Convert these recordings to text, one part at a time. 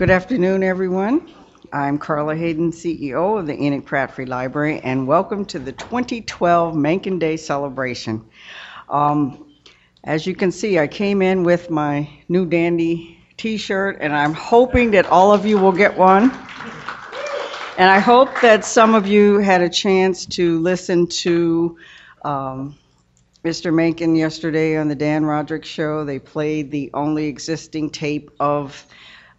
Good afternoon, everyone. I'm Carla Hayden, CEO of the Enoch Pratt Free Library, and welcome to the 2012 Mencken Day celebration. Um, as you can see, I came in with my new dandy t-shirt, and I'm hoping that all of you will get one. And I hope that some of you had a chance to listen to um, Mr. Mencken yesterday on the Dan Rodricks show. They played the only existing tape of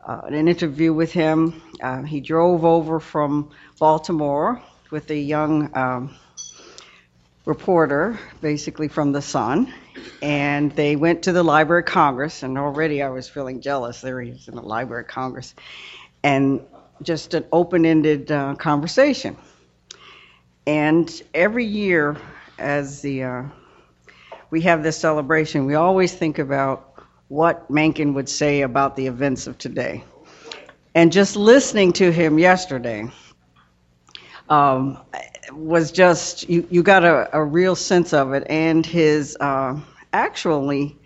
uh, an interview with him. Uh, he drove over from Baltimore with a young um, reporter, basically from The Sun, and they went to the Library of Congress. And already I was feeling jealous. There he is in the Library of Congress, and just an open-ended uh, conversation. And every year, as the uh, we have this celebration, we always think about what Mencken would say about the events of today. And just listening to him yesterday um, was just, you, you got a, a, real sense of it, and his uh, actually,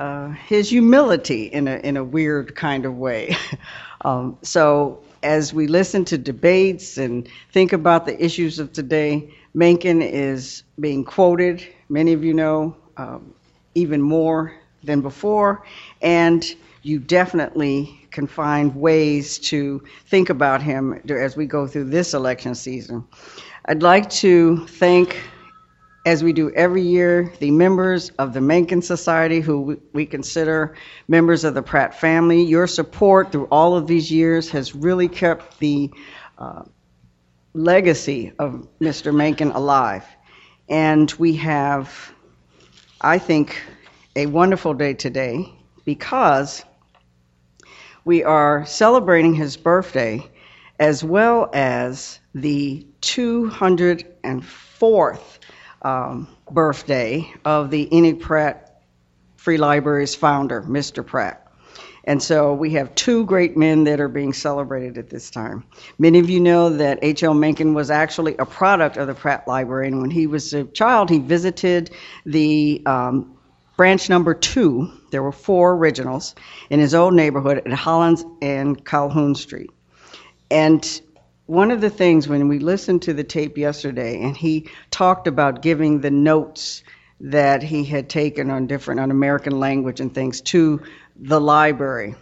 uh, his humility in a, in a weird kind of way. um, so as we listen to debates and think about the issues of today, Mencken is being quoted, many of you know, um, even more than before, and you definitely can find ways to think about him as we go through this election season. I'd like to thank, as we do every year, the members of the Mencken Society who we consider members of the Pratt family. Your support through all of these years has really kept the uh, legacy of Mr. Mencken alive. And we have, I think, a wonderful day today because we are celebrating his birthday as well as the 204th um, birthday of the Enoch Pratt Free Library's founder, Mr. Pratt. And so we have two great men that are being celebrated at this time. Many of you know that H.L. Mencken was actually a product of the Pratt Library, and when he was a child, he visited the um, branch number two, there were four originals in his old neighborhood at Hollins and Calhoun Street. And one of the things when we listened to the tape yesterday, and he talked about giving the notes that he had taken on different on American language and things to the library.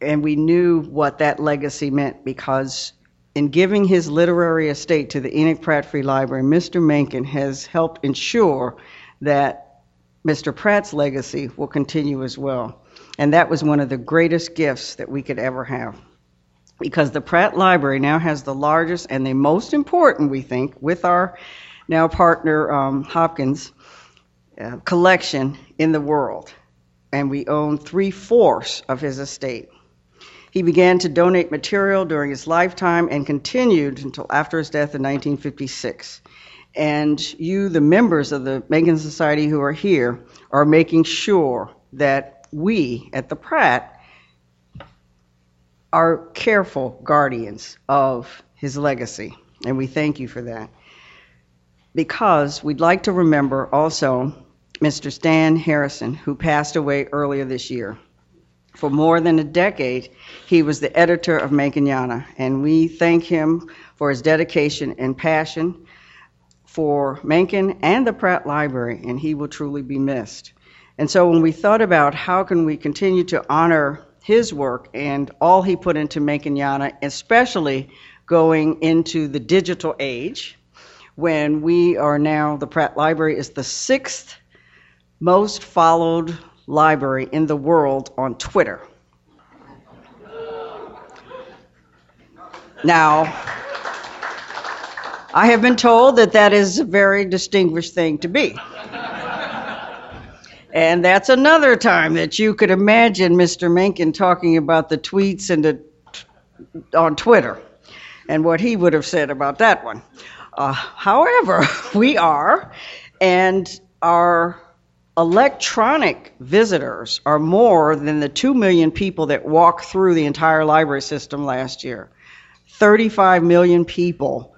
And we knew what that legacy meant because in giving his literary estate to the Enoch Pratt Free Library, Mr. Mencken has helped ensure that Mr. Pratt's legacy will continue as well. And that was one of the greatest gifts that we could ever have. Because the Pratt Library now has the largest and the most important, we think, with our now partner um, Hopkins uh, collection in the world. And we own three fourths of his estate. He began to donate material during his lifetime and continued until after his death in 1956 and you, the members of the Mencken Society who are here, are making sure that we at the Pratt are careful guardians of his legacy, and we thank you for that. Because we'd like to remember also Mr. Stan Harrison, who passed away earlier this year. For more than a decade, he was the editor of Menckeniana, and we thank him for his dedication and passion for Mencken and the Pratt Library, and he will truly be missed. And so when we thought about how can we continue to honor his work and all he put into Menckeniana, especially going into the digital age, when we are now, the Pratt Library is the sixth most followed library in the world on Twitter. Now, I have been told that that is a very distinguished thing to be. And that's another time that you could imagine Mr. Mencken talking about the tweets and the, on Twitter and what he would have said about that one. Uh, however, we are, and our electronic visitors are more than the 2 million people that walked through the entire library system last year. 35 million people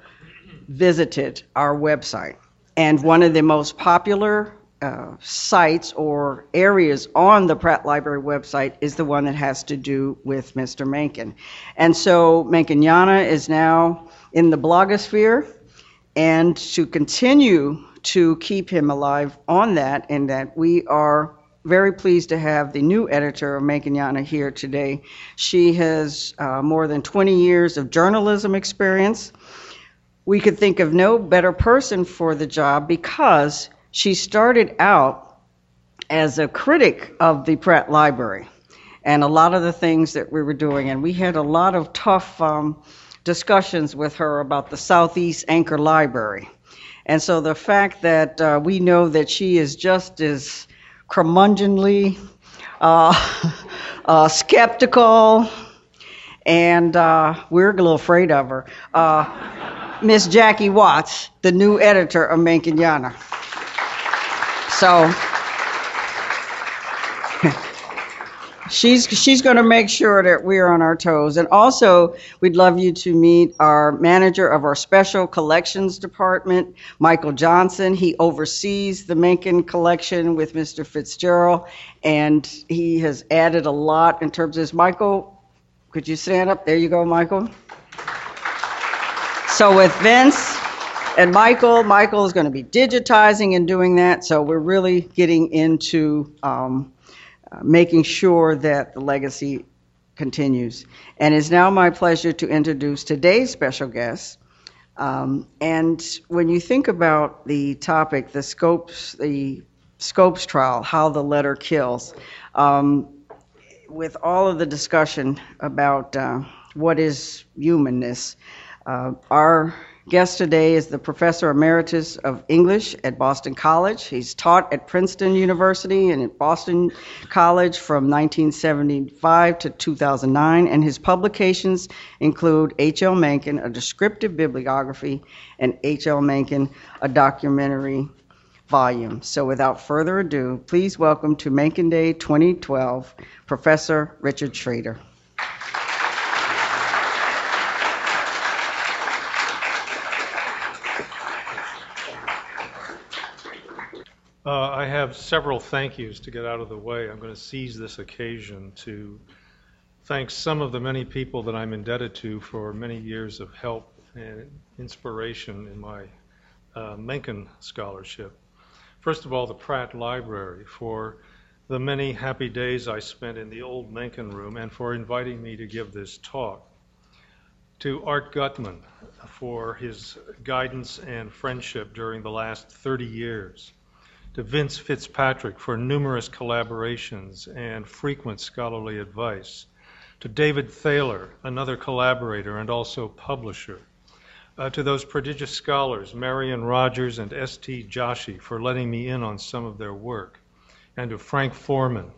visited our website. And one of the most popular uh, sites or areas on the Pratt Library website is the one that has to do with Mr. Mencken. And so Menckeniana is now in the blogosphere, and to continue to keep him alive on that, and that we are very pleased to have the new editor of Menckeniana here today. She has uh, more than 20 years of journalism experience. We could think of no better person for the job because she started out as a critic of the Pratt Library and a lot of the things that we were doing. And we had a lot of tough um, discussions with her about the Southeast Anchor Library. And so the fact that uh, we know that she is just as curmudgeonly, uh, uh, skeptical, and uh, we're a little afraid of her. Uh, Miss Jackie Watts, the new editor of Menckeniana. So she's she's going to make sure that we're on our toes. And also, we'd love you to meet our manager of our special collections department, Michael Johnson. He oversees the Mencken collection with Mr. Fitzgerald, and he has added a lot in terms of. Michael, could you stand up? There you go, Michael. So with Vince and Michael, Michael is going to be digitizing and doing that. So we're really getting into um, uh, making sure that the legacy continues. And it's now my pleasure to introduce today's special guest. Um, and when you think about the topic, the Scopes, the Scopes trial, how the letter kills, um, with all of the discussion about uh, what is humanness, uh, our Guest today is the Professor Emeritus of English at Boston College. He's taught at Princeton University and at Boston College from 1975 to 2009, and his publications include H.L. Mencken, a descriptive bibliography, and H.L. Mencken, a documentary volume. So without further ado, please welcome to Mencken Day 2012, Professor Richard Schrader. Uh, I have several thank yous to get out of the way. I'm going to seize this occasion to thank some of the many people that I'm indebted to for many years of help and inspiration in my uh, Mencken scholarship. First of all, the Pratt Library for the many happy days I spent in the old Mencken room and for inviting me to give this talk. To Art Gutman for his guidance and friendship during the last 30 years to Vince Fitzpatrick for numerous collaborations and frequent scholarly advice, to David Thaler, another collaborator and also publisher, uh, to those prodigious scholars, Marion Rodgers and S.T. Joshi, for letting me in on some of their work, and to Frank Foreman,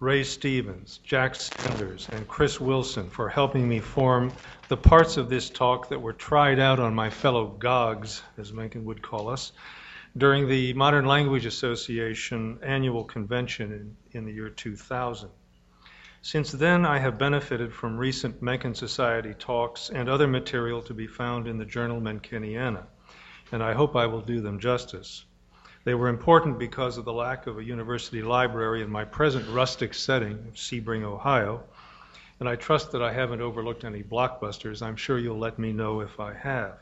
Ray Stevens, Jack Sanders, and Chris Wilson for helping me form the parts of this talk that were tried out on my fellow Gogs, as Mencken would call us, during the Modern Language Association annual convention in, in the year 2000. Since then, I have benefited from recent Mencken Society talks and other material to be found in the journal Menckeniana, and I hope I will do them justice. They were important because of the lack of a university library in my present rustic setting of Sebring, Ohio, and I trust that I haven't overlooked any blockbusters. I'm sure you'll let me know if I have.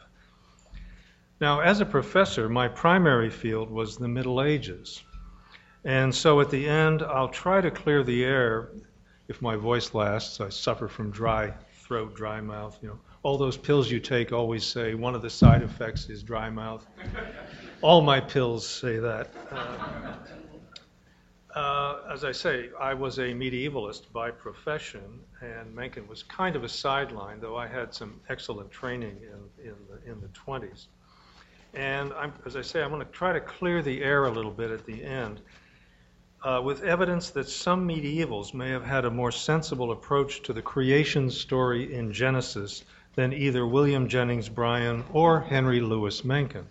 Now, as a professor, my primary field was the Middle Ages. And so at the end, I'll try to clear the air if my voice lasts. I suffer from dry throat, dry mouth. You know, all those pills you take always say one of the side effects is dry mouth. all my pills say that. Uh, uh, as I say, I was a medievalist by profession, and Mencken was kind of a sideline, though I had some excellent training in, in, the, in the 20s. And I'm, as I say, I'm going to try to clear the air a little bit at the end uh, with evidence that some medievals may have had a more sensible approach to the creation story in Genesis than either William Jennings Bryan or Henry Louis Mencken.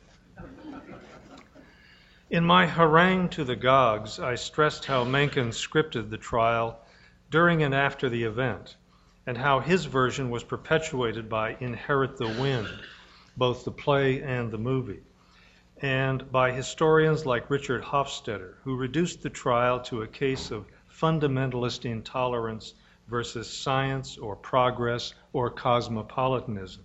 In my harangue to the Gogs, I stressed how Mencken scripted the trial during and after the event, and how his version was perpetuated by Inherit the Wind, both the play and the movie. And by historians like Richard Hofstadter, who reduced the trial to a case of fundamentalist intolerance versus science or progress or cosmopolitanism.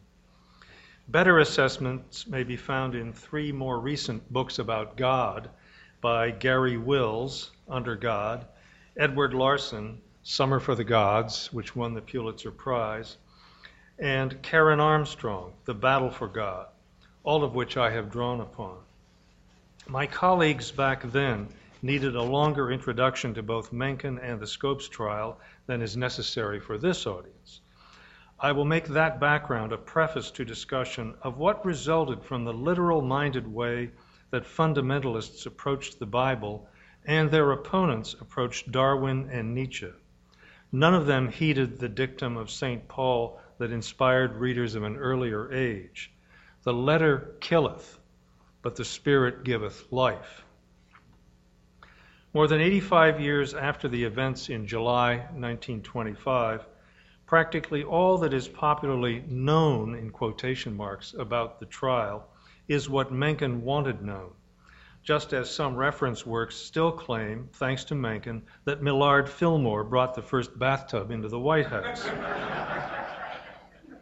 Better assessments may be found in three more recent books about God by Garry Wills, Under God, Edward Larson, Summer for the Gods, which won the Pulitzer Prize, and Karen Armstrong, The Battle for God, all of which I have drawn upon. My colleagues back then needed a longer introduction to both Mencken and the Scopes trial than is necessary for this audience. I will make that background a preface to discussion of what resulted from the literal minded way that fundamentalists approached the Bible and their opponents approached Darwin and Nietzsche. None of them heeded the dictum of St. Paul that inspired readers of an earlier age The letter killeth, but the Spirit giveth life. More than 85 years after the events in July 1925, practically all that is popularly known, in quotation marks, about the trial is what Mencken wanted known, just as some reference works still claim, thanks to Mencken, that Millard Fillmore brought the first bathtub into the White House.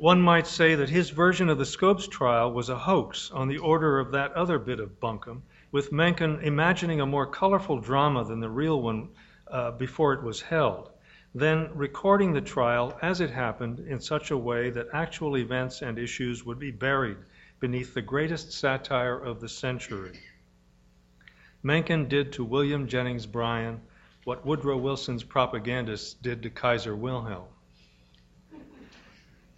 One might say that his version of the Scopes trial was a hoax on the order of that other bit of bunkum, with Mencken imagining a more colorful drama than the real one uh, before it was held, then recording the trial as it happened in such a way that actual events and issues would be buried beneath the greatest satire of the century. Mencken did to William Jennings Bryan what Woodrow Wilson's propagandists did to Kaiser Wilhelm.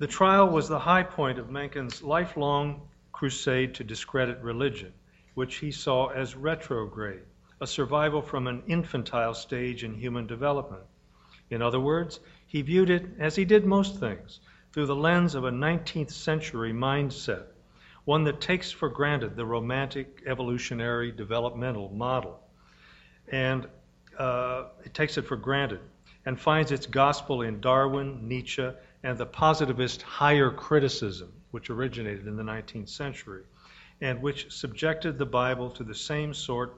The trial was the high point of Mencken's lifelong crusade to discredit religion, which he saw as retrograde, a survival from an infantile stage in human development. In other words, he viewed it, as he did most things, through the lens of a 19th century mindset, one that takes for granted the romantic evolutionary developmental model. And uh, it takes it for granted and finds its gospel in Darwin, Nietzsche, and the positivist higher criticism, which originated in the 19th century, and which subjected the Bible to the same sort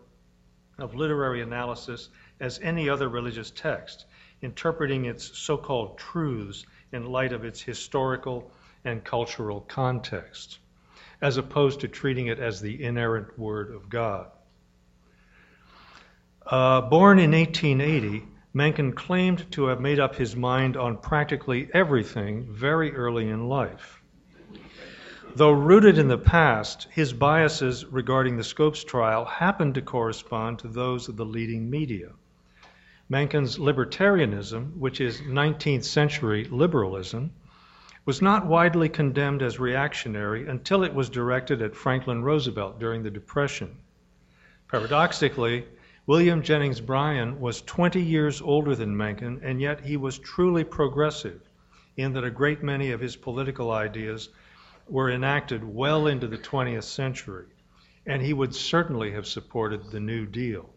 of literary analysis as any other religious text, interpreting its so called truths in light of its historical and cultural context, as opposed to treating it as the inerrant Word of God. Uh, born in 1880, Mencken claimed to have made up his mind on practically everything very early in life. Though rooted in the past, his biases regarding the Scopes trial happened to correspond to those of the leading media. Mencken's libertarianism, which is 19th century liberalism, was not widely condemned as reactionary until it was directed at Franklin Roosevelt during the Depression. Paradoxically, William Jennings Bryan was 20 years older than Mencken, and yet he was truly progressive in that a great many of his political ideas were enacted well into the 20th century, and he would certainly have supported the New Deal.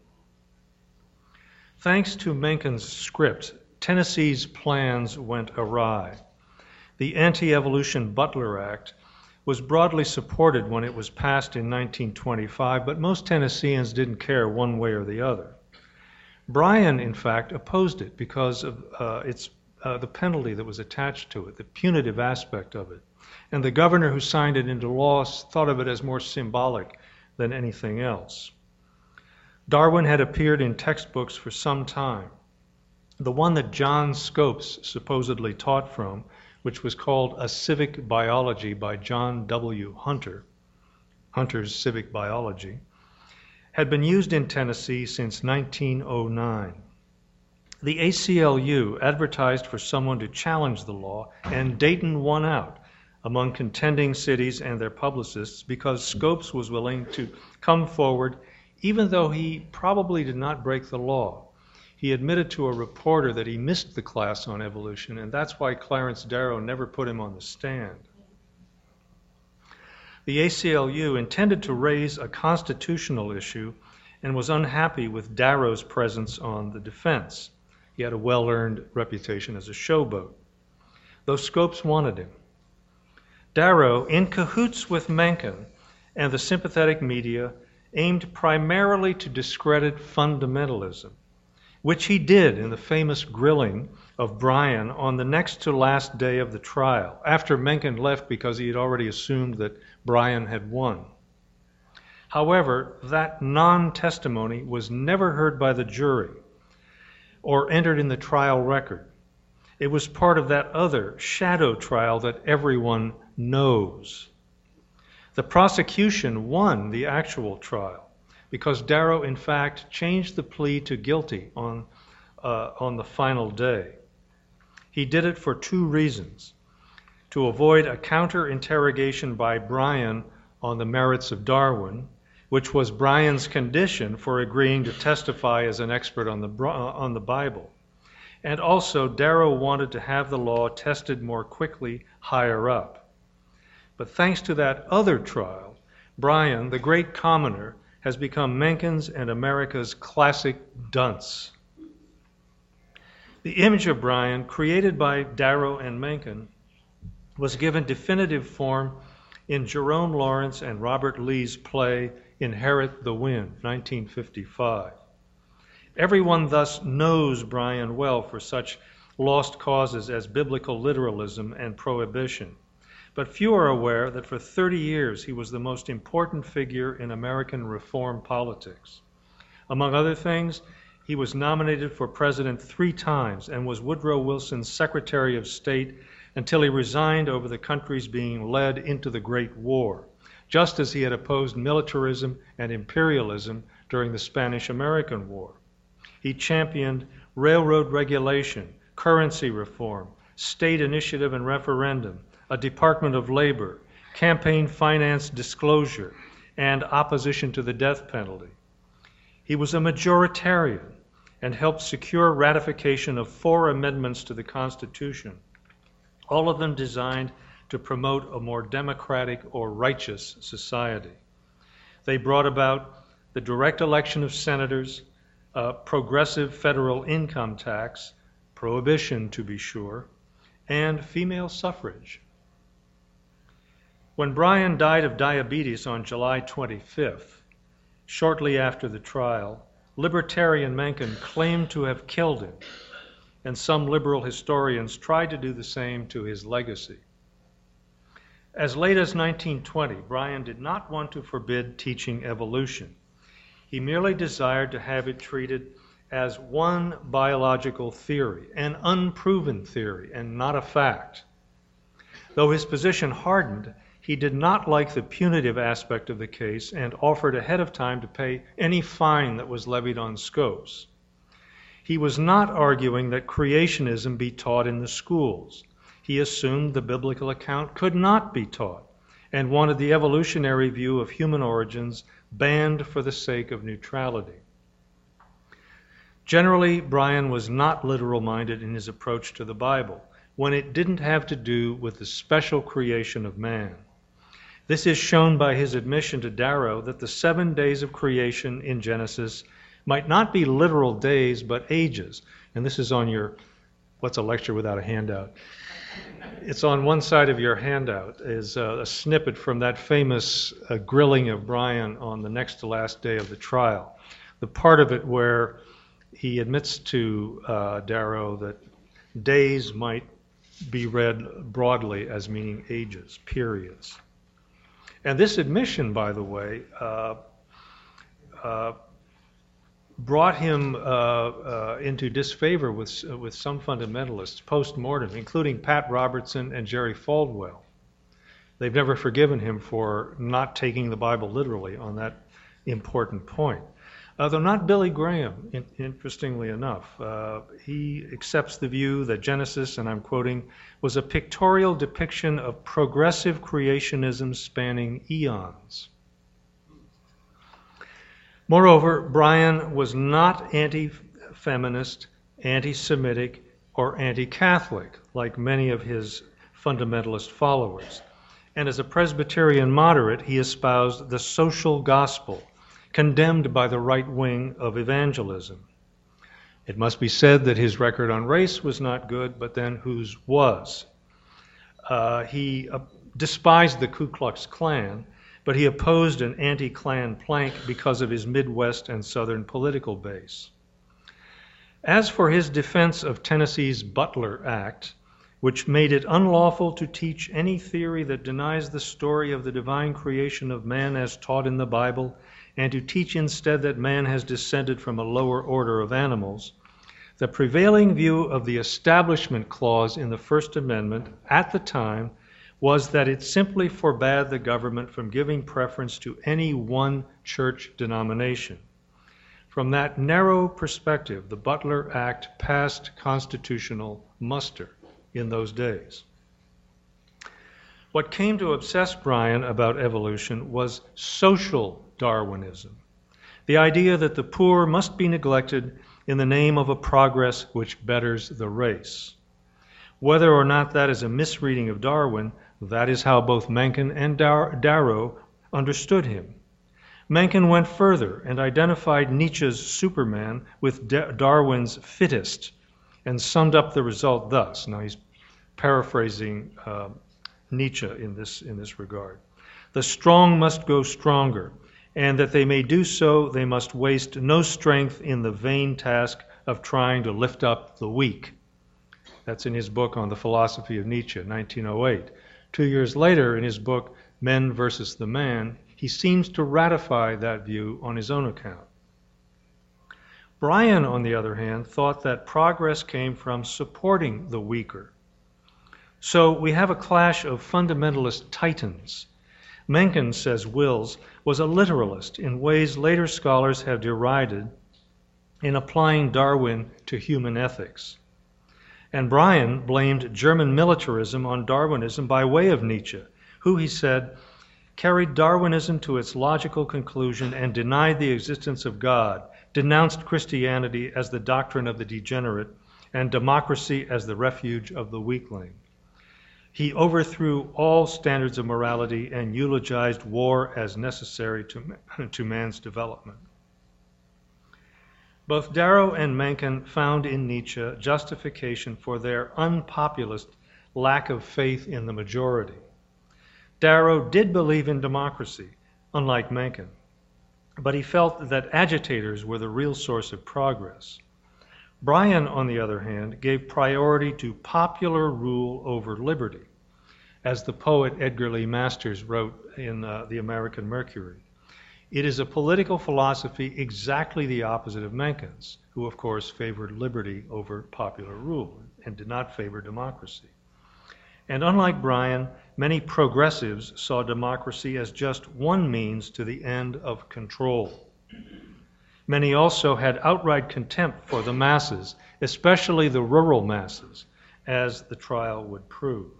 Thanks to Mencken's script, Tennessee's plans went awry. The Anti Evolution Butler Act was broadly supported when it was passed in 1925, but most Tennesseans didn't care one way or the other. Bryan, in fact, opposed it because of uh, its, uh, the penalty that was attached to it, the punitive aspect of it. And the governor who signed it into law thought of it as more symbolic than anything else. Darwin had appeared in textbooks for some time. The one that John Scopes supposedly taught from which was called A Civic Biology by John W. Hunter, Hunter's Civic Biology, had been used in Tennessee since 1909. The ACLU advertised for someone to challenge the law, and Dayton won out among contending cities and their publicists because Scopes was willing to come forward even though he probably did not break the law he admitted to a reporter that he missed the class on evolution, and that's why Clarence Darrow never put him on the stand. The ACLU intended to raise a constitutional issue and was unhappy with Darrow's presence on the defense. He had a well earned reputation as a showboat, though Scopes wanted him. Darrow, in cahoots with Mencken and the sympathetic media, aimed primarily to discredit fundamentalism, which he did in the famous grilling of Bryan on the next to last day of the trial, after Mencken left because he had already assumed that Bryan had won. However, that non testimony was never heard by the jury or entered in the trial record. It was part of that other shadow trial that everyone knows. The prosecution won the actual trial because Darrow, in fact, changed the plea to guilty on, uh, on the final day. He did it for two reasons to avoid a counter interrogation by Bryan on the merits of Darwin, which was Bryan's condition for agreeing to testify as an expert on the, uh, on the Bible. And also, Darrow wanted to have the law tested more quickly higher up. But thanks to that other trial, Bryan, the great commoner, has become Mencken's and America's classic dunce. The image of Bryan, created by Darrow and Mencken, was given definitive form in Jerome Lawrence and Robert Lee's play Inherit the Wind, 1955. Everyone thus knows Bryan well for such lost causes as biblical literalism and prohibition. But few are aware that for 30 years he was the most important figure in American reform politics. Among other things, he was nominated for president three times and was Woodrow Wilson's Secretary of State until he resigned over the country's being led into the Great War, just as he had opposed militarism and imperialism during the Spanish American War. He championed railroad regulation, currency reform, state initiative and referendum, a Department of Labor, campaign finance disclosure, and opposition to the death penalty. He was a majoritarian and helped secure ratification of four amendments to the Constitution, all of them designed to promote a more democratic or righteous society. They brought about the direct election of senators, a progressive federal income tax, prohibition to be sure, and female suffrage. When Bryan died of diabetes on July 25th, shortly after the trial, libertarian Mencken claimed to have killed him, and some liberal historians tried to do the same to his legacy. As late as 1920, Bryan did not want to forbid teaching evolution. He merely desired to have it treated as one biological theory, an unproven theory, and not a fact. Though his position hardened, he did not like the punitive aspect of the case and offered ahead of time to pay any fine that was levied on Scopes. He was not arguing that creationism be taught in the schools. He assumed the biblical account could not be taught and wanted the evolutionary view of human origins banned for the sake of neutrality. Generally, Bryan was not literal minded in his approach to the Bible when it didn't have to do with the special creation of man. This is shown by his admission to Darrow that the seven days of creation in Genesis might not be literal days, but ages. And this is on your, what's a lecture without a handout? It's on one side of your handout, is a, a snippet from that famous uh, grilling of Bryan on the next to last day of the trial. The part of it where he admits to uh, Darrow that days might be read broadly as meaning ages, periods. And this admission, by the way, uh, uh, brought him uh, uh into disfavor with, with some fundamentalists post mortem, including Pat Robertson and Jerry Falwell. They've never forgiven him for not taking the Bible literally on that important point. Though not Billy Graham, in, interestingly enough. Uh, he accepts the view that Genesis, and I'm quoting, was a pictorial depiction of progressive creationism spanning eons. Moreover, Bryan was not anti feminist, anti Semitic, or anti Catholic, like many of his fundamentalist followers. And as a Presbyterian moderate, he espoused the social gospel condemned by the right wing of evangelism. It must be said that his record on race was not good, but then whose was? Uh, he uh, despised the Ku Klux Klan, but he opposed an anti Klan plank because of his Midwest and Southern political base. As for his defense of Tennessee's Butler Act, which made it unlawful to teach any theory that denies the story of the divine creation of man as taught in the Bible, and to teach instead that man has descended from a lower order of animals, the prevailing view of the Establishment Clause in the First Amendment at the time was that it simply forbade the government from giving preference to any one church denomination. From that narrow perspective, the Butler Act passed constitutional muster in those days. What came to obsess Bryan about evolution was social Darwinism, the idea that the poor must be neglected in the name of a progress which betters the race. Whether or not that is a misreading of Darwin, that is how both Mencken and Dar- Darrow understood him. Mencken went further and identified Nietzsche's Superman with Darwin's fittest and summed up the result thus. Now he's paraphrasing uh, Nietzsche in this, in this regard. The strong must go stronger, and that they may do so, they must waste no strength in the vain task of trying to lift up the weak. That's in his book on the philosophy of Nietzsche, 1908. Two years later, in his book, Men versus the Man, he seems to ratify that view on his own account. Bryan, on the other hand, thought that progress came from supporting the weaker. So we have a clash of fundamentalist titans. Mencken, says Wills, was a literalist in ways later scholars have derided in applying Darwin to human ethics. And Bryan blamed German militarism on Darwinism by way of Nietzsche, who, he said, carried Darwinism to its logical conclusion and denied the existence of God, denounced Christianity as the doctrine of the degenerate, and democracy as the refuge of the weakling. He overthrew all standards of morality and eulogized war as necessary to, to man's development. Both Darrow and Mencken found in Nietzsche justification for their unpopulist lack of faith in the majority. Darrow did believe in democracy, unlike Mencken but he felt that agitators were the real source of progress. Bryan, on the other hand, gave priority to popular rule over liberty, as the poet Edgar Lee Masters wrote in uh, The American Mercury. It is a political philosophy exactly the opposite of Mencken's, who, of course, favored liberty over popular rule and did not favor democracy. And unlike Bryan, many progressives saw democracy as just one means to the end of control. Many also had outright contempt for the masses, especially the rural masses, as the trial would prove.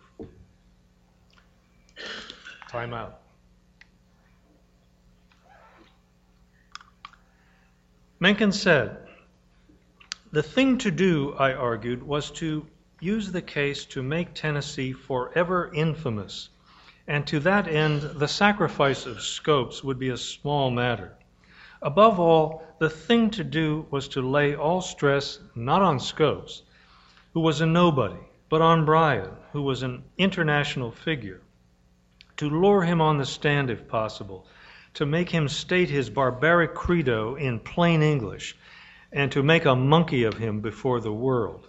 Time out. Mencken said, The thing to do, I argued, was to use the case to make Tennessee forever infamous, and to that end the sacrifice of Scopes would be a small matter. Above all, the thing to do was to lay all stress not on Scopes, who was a nobody, but on Bryan, who was an international figure, to lure him on the stand if possible, to make him state his barbaric credo in plain English, and to make a monkey of him before the world.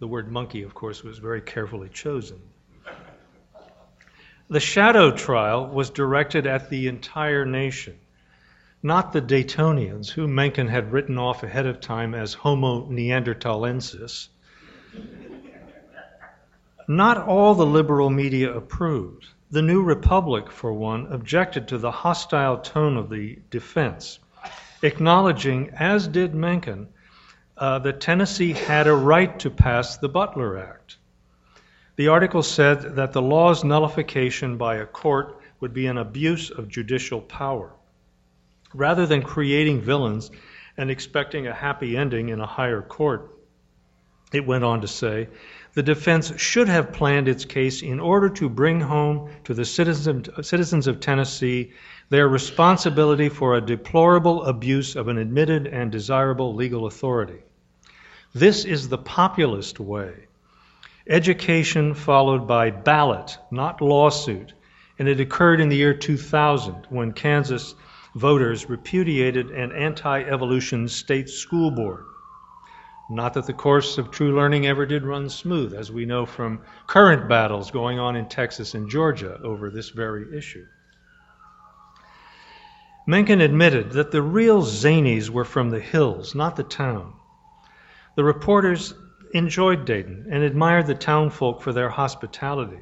The word monkey, of course, was very carefully chosen. The shadow trial was directed at the entire nation, not the Daytonians, whom Mencken had written off ahead of time as Homo neanderthalensis. Not all the liberal media approved. The New Republic, for one, objected to the hostile tone of the defense, acknowledging, as did Mencken, uh, that Tennessee had a right to pass the Butler Act. The article said that the law's nullification by a court would be an abuse of judicial power. Rather than creating villains and expecting a happy ending in a higher court, it went on to say, the defense should have planned its case in order to bring home to the citizens of Tennessee their responsibility for a deplorable abuse of an admitted and desirable legal authority. This is the populist way. Education followed by ballot, not lawsuit, and it occurred in the year 2000 when Kansas voters repudiated an anti evolution state school board. Not that the course of true learning ever did run smooth, as we know from current battles going on in Texas and Georgia over this very issue. Mencken admitted that the real zanies were from the hills, not the town. The reporters enjoyed Dayton and admired the townfolk for their hospitality.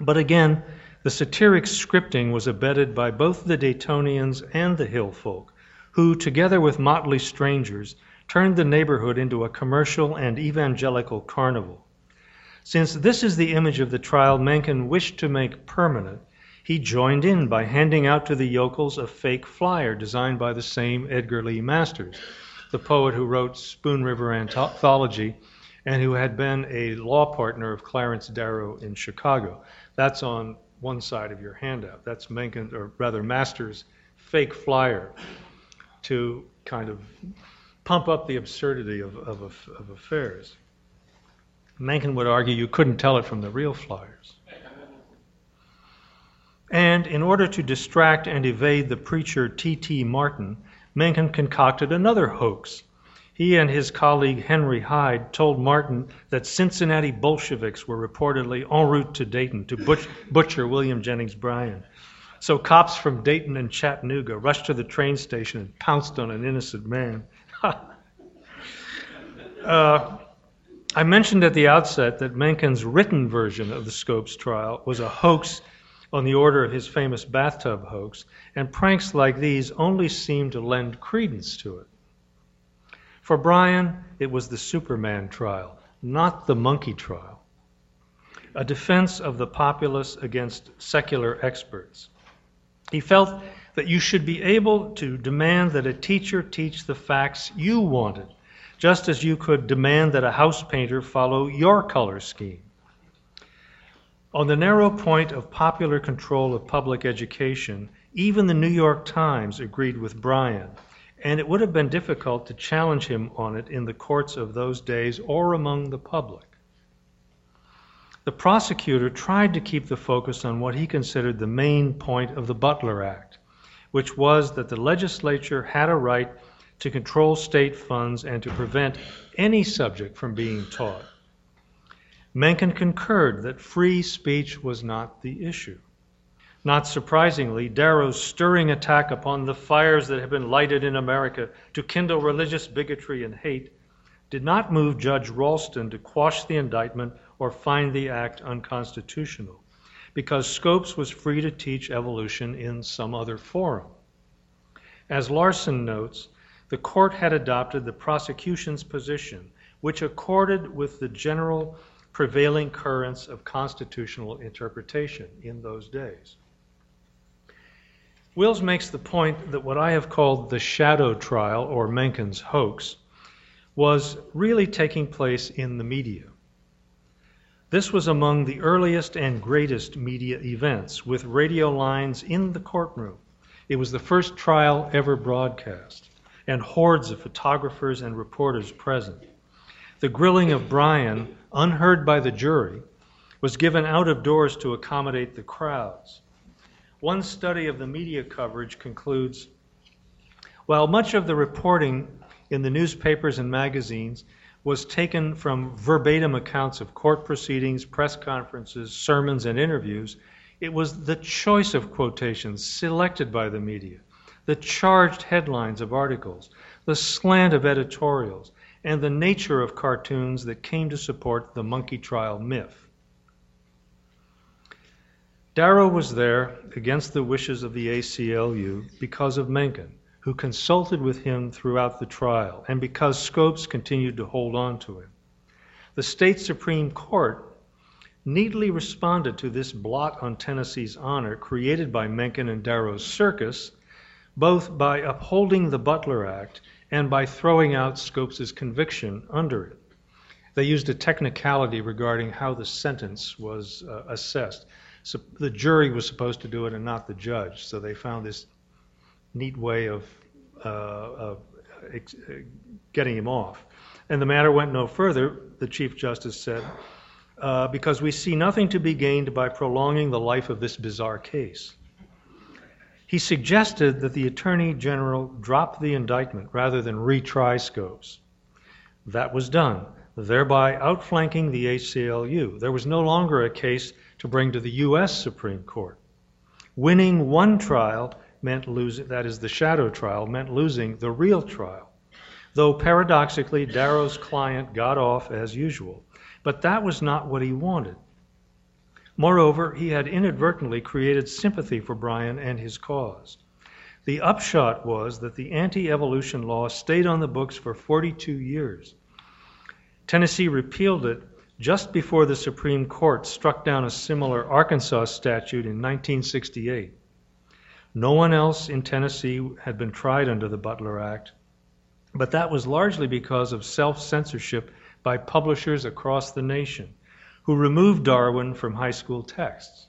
But again, the satiric scripting was abetted by both the Daytonians and the hill folk, who, together with motley strangers, turned the neighborhood into a commercial and evangelical carnival. Since this is the image of the trial Mencken wished to make permanent, he joined in by handing out to the yokels a fake flyer designed by the same Edgar Lee Masters, the poet who wrote Spoon River Anthology and who had been a law partner of Clarence Darrow in Chicago. That's on one side of your handout. That's Mencken, or rather Masters' fake flyer to kind of pump up the absurdity of, of, of affairs. Mencken would argue you couldn't tell it from the real flyers. And in order to distract and evade the preacher T.T. Martin, Mencken concocted another hoax. He and his colleague Henry Hyde told Martin that Cincinnati Bolsheviks were reportedly en route to Dayton to butch- butcher William Jennings Bryan. So cops from Dayton and Chattanooga rushed to the train station and pounced on an innocent man. uh, I mentioned at the outset that Mencken's written version of the Scopes trial was a hoax on the order of his famous bathtub hoax, and pranks like these only seem to lend credence to it. For Bryan, it was the Superman trial, not the monkey trial, a defense of the populace against secular experts. He felt that you should be able to demand that a teacher teach the facts you wanted, just as you could demand that a house painter follow your color scheme. On the narrow point of popular control of public education, even the New York Times agreed with Bryan, and it would have been difficult to challenge him on it in the courts of those days or among the public. The prosecutor tried to keep the focus on what he considered the main point of the Butler Act, which was that the legislature had a right to control state funds and to prevent any subject from being taught. Mencken concurred that free speech was not the issue. Not surprisingly, Darrow's stirring attack upon the fires that have been lighted in America to kindle religious bigotry and hate did not move Judge Raulston to quash the indictment or find the act unconstitutional, because Scopes was free to teach evolution in some other forum. As Larson notes, the court had adopted the prosecution's position, which accorded with the general prevailing currents of constitutional interpretation in those days. Wills makes the point that what I have called the shadow trial, or Mencken's hoax, was really taking place in the media. This was among the earliest and greatest media events, with radio lines in the courtroom. It was the first trial ever broadcast, and hordes of photographers and reporters present. The grilling of Bryan unheard by the jury, was given out of doors to accommodate the crowds. One study of the media coverage concludes while much of the reporting in the newspapers and magazines was taken from verbatim accounts of court proceedings, press conferences, sermons, and interviews, it was the choice of quotations selected by the media, the charged headlines of articles, the slant of editorials, and the nature of cartoons that came to support the monkey trial myth. Darrow was there against the wishes of the ACLU because of Mencken, who consulted with him throughout the trial, and because Scopes continued to hold on to him. The state Supreme Court neatly responded to this blot on Tennessee's honor created by Mencken and Darrow's circus, both by upholding the Butler Act and by throwing out Scopes' conviction under it. They used a technicality regarding how the sentence was uh, assessed. So the jury was supposed to do it and not the judge, so they found this neat way of, uh, of ex- getting him off. And the matter went no further. The Chief Justice said, uh, because we see nothing to be gained by prolonging the life of this bizarre case. He suggested that the Attorney General drop the indictment rather than retry Scopes. That was done, thereby outflanking the ACLU. There was no longer a case to bring to the U.S. Supreme Court. Winning one trial meant losing, that is, the shadow trial, meant losing the real trial. Though paradoxically, Darrow's client got off as usual. But that was not what he wanted. Moreover, he had inadvertently created sympathy for Bryan and his cause. The upshot was that the anti evolution law stayed on the books for 42 years. Tennessee repealed it just before the Supreme Court struck down a similar Arkansas statute in 1968. No one else in Tennessee had been tried under the Butler Act, but that was largely because of self censorship by publishers across the nation who removed Darwin from high school texts.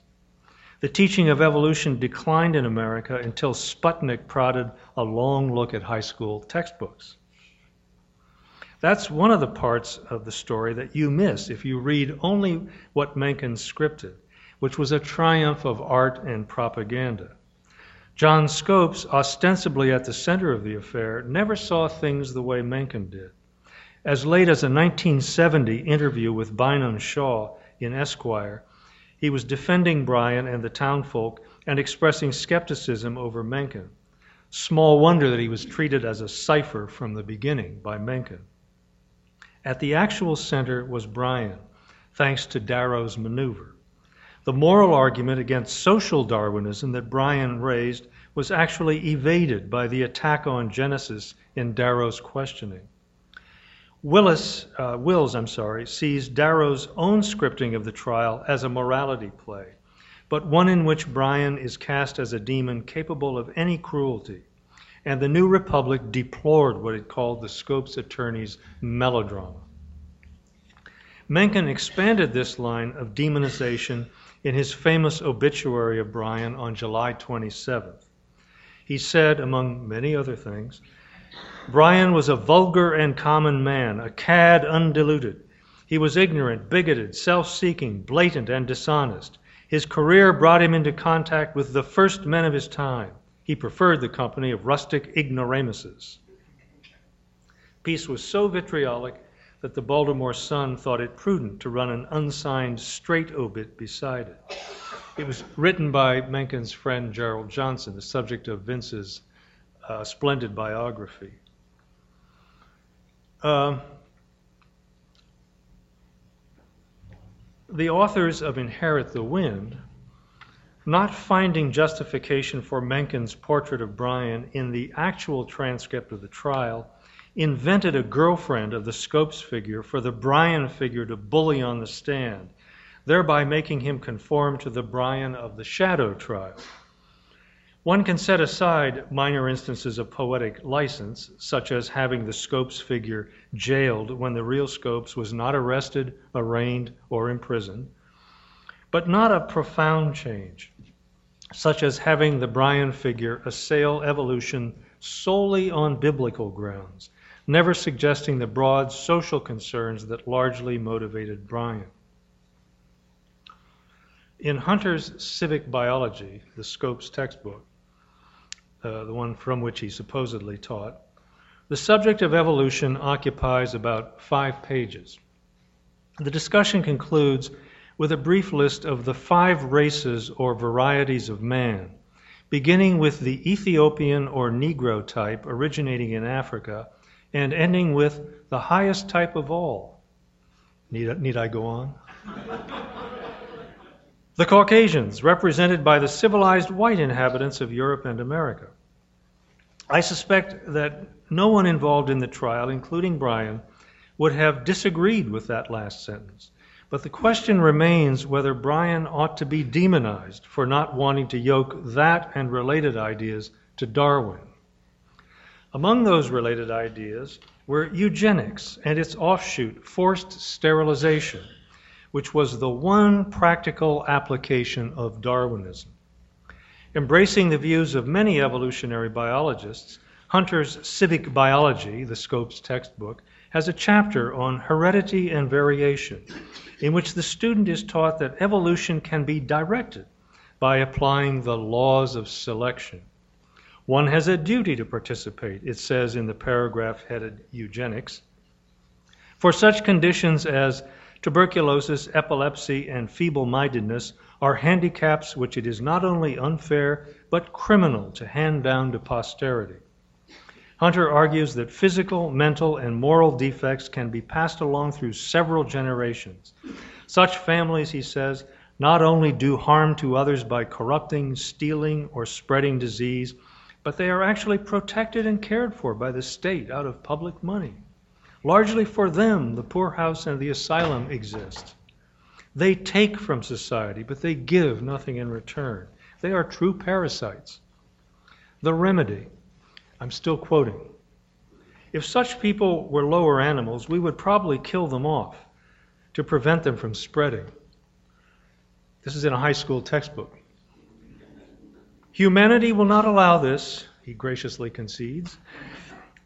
The teaching of evolution declined in America until Sputnik prodded a long look at high school textbooks. That's one of the parts of the story that you miss if you read only what Mencken scripted, which was a triumph of art and propaganda. John Scopes, ostensibly at the center of the affair, never saw things the way Mencken did. As late as a 1970 interview with Bynum Shaw in Esquire, he was defending Bryan and the townfolk and expressing skepticism over Mencken. Small wonder that he was treated as a cipher from the beginning by Mencken. At the actual center was Bryan, thanks to Darrow's maneuver. The moral argument against social Darwinism that Bryan raised was actually evaded by the attack on Genesis in Darrow's questioning. Willis, uh, Wills, I'm sorry, sees Darrow's own scripting of the trial as a morality play, but one in which Bryan is cast as a demon capable of any cruelty and the New Republic deplored what it called the Scopes attorney's melodrama. Mencken expanded this line of demonization in his famous obituary of Bryan on July 27th. He said, among many other things, Bryan was a vulgar and common man, a cad undiluted. He was ignorant, bigoted, self seeking, blatant, and dishonest. His career brought him into contact with the first men of his time. He preferred the company of rustic ignoramuses. Piece was so vitriolic that the Baltimore Sun thought it prudent to run an unsigned straight obit beside it. It was written by Mencken's friend Gerald Johnson, the subject of Vince's uh, splendid biography. Uh, the authors of Inherit the Wind not finding justification for Mencken's portrait of Bryan in the actual transcript of the trial, invented a girlfriend of the Scopes figure for the Bryan figure to bully on the stand, thereby making him conform to the Bryan of the shadow trial. One can set aside minor instances of poetic license, such as having the Scopes figure jailed when the real Scopes was not arrested, arraigned, or imprisoned, but not a profound change such as having the Bryan figure assail evolution solely on biblical grounds, never suggesting the broad social concerns that largely motivated Bryan. In Hunter's Civic Biology, the Scopes textbook, uh, the one from which he supposedly taught, the subject of evolution occupies about five pages. The discussion concludes with a brief list of the five races or varieties of man, beginning with the Ethiopian or Negro type originating in Africa and ending with the highest type of all. Need, need I go on? the Caucasians, represented by the civilized white inhabitants of Europe and America. I suspect that no one involved in the trial, including Bryan, would have disagreed with that last sentence. But the question remains whether Bryan ought to be demonized for not wanting to yoke that and related ideas to Darwin. Among those related ideas were eugenics and its offshoot, forced sterilization, which was the one practical application of Darwinism. Embracing the views of many evolutionary biologists, Hunter's Civic Biology, the Scopes textbook, has a chapter on heredity and variation, in which the student is taught that evolution can be directed by applying the laws of selection. One has a duty to participate, it says in the paragraph headed Eugenics, for such conditions as tuberculosis, epilepsy, and feeble mindedness are handicaps which it is not only unfair but criminal to hand down to posterity. Hunter argues that physical, mental, and moral defects can be passed along through several generations. Such families, he says, not only do harm to others by corrupting, stealing, or spreading disease, but they are actually protected and cared for by the state out of public money. Largely for them, the poorhouse and the asylum exist. They take from society, but they give nothing in return. They are true parasites. The remedy, I'm still quoting. If such people were lower animals, we would probably kill them off to prevent them from spreading. This is in a high school textbook. Humanity will not allow this, he graciously concedes.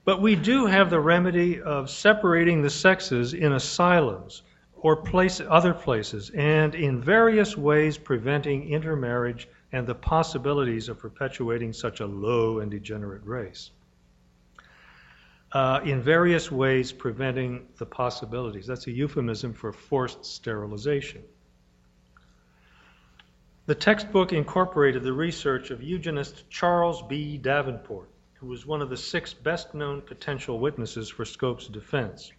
But we do have the remedy of separating the sexes in asylums or place, other places, and in various ways preventing intermarriage and the possibilities of perpetuating such a low and degenerate race. Uh, in various ways preventing the possibilities. That's a euphemism for forced sterilization. The textbook incorporated the research of eugenist Charles B. Davenport, who was one of the six best known potential witnesses for Scopes' defense.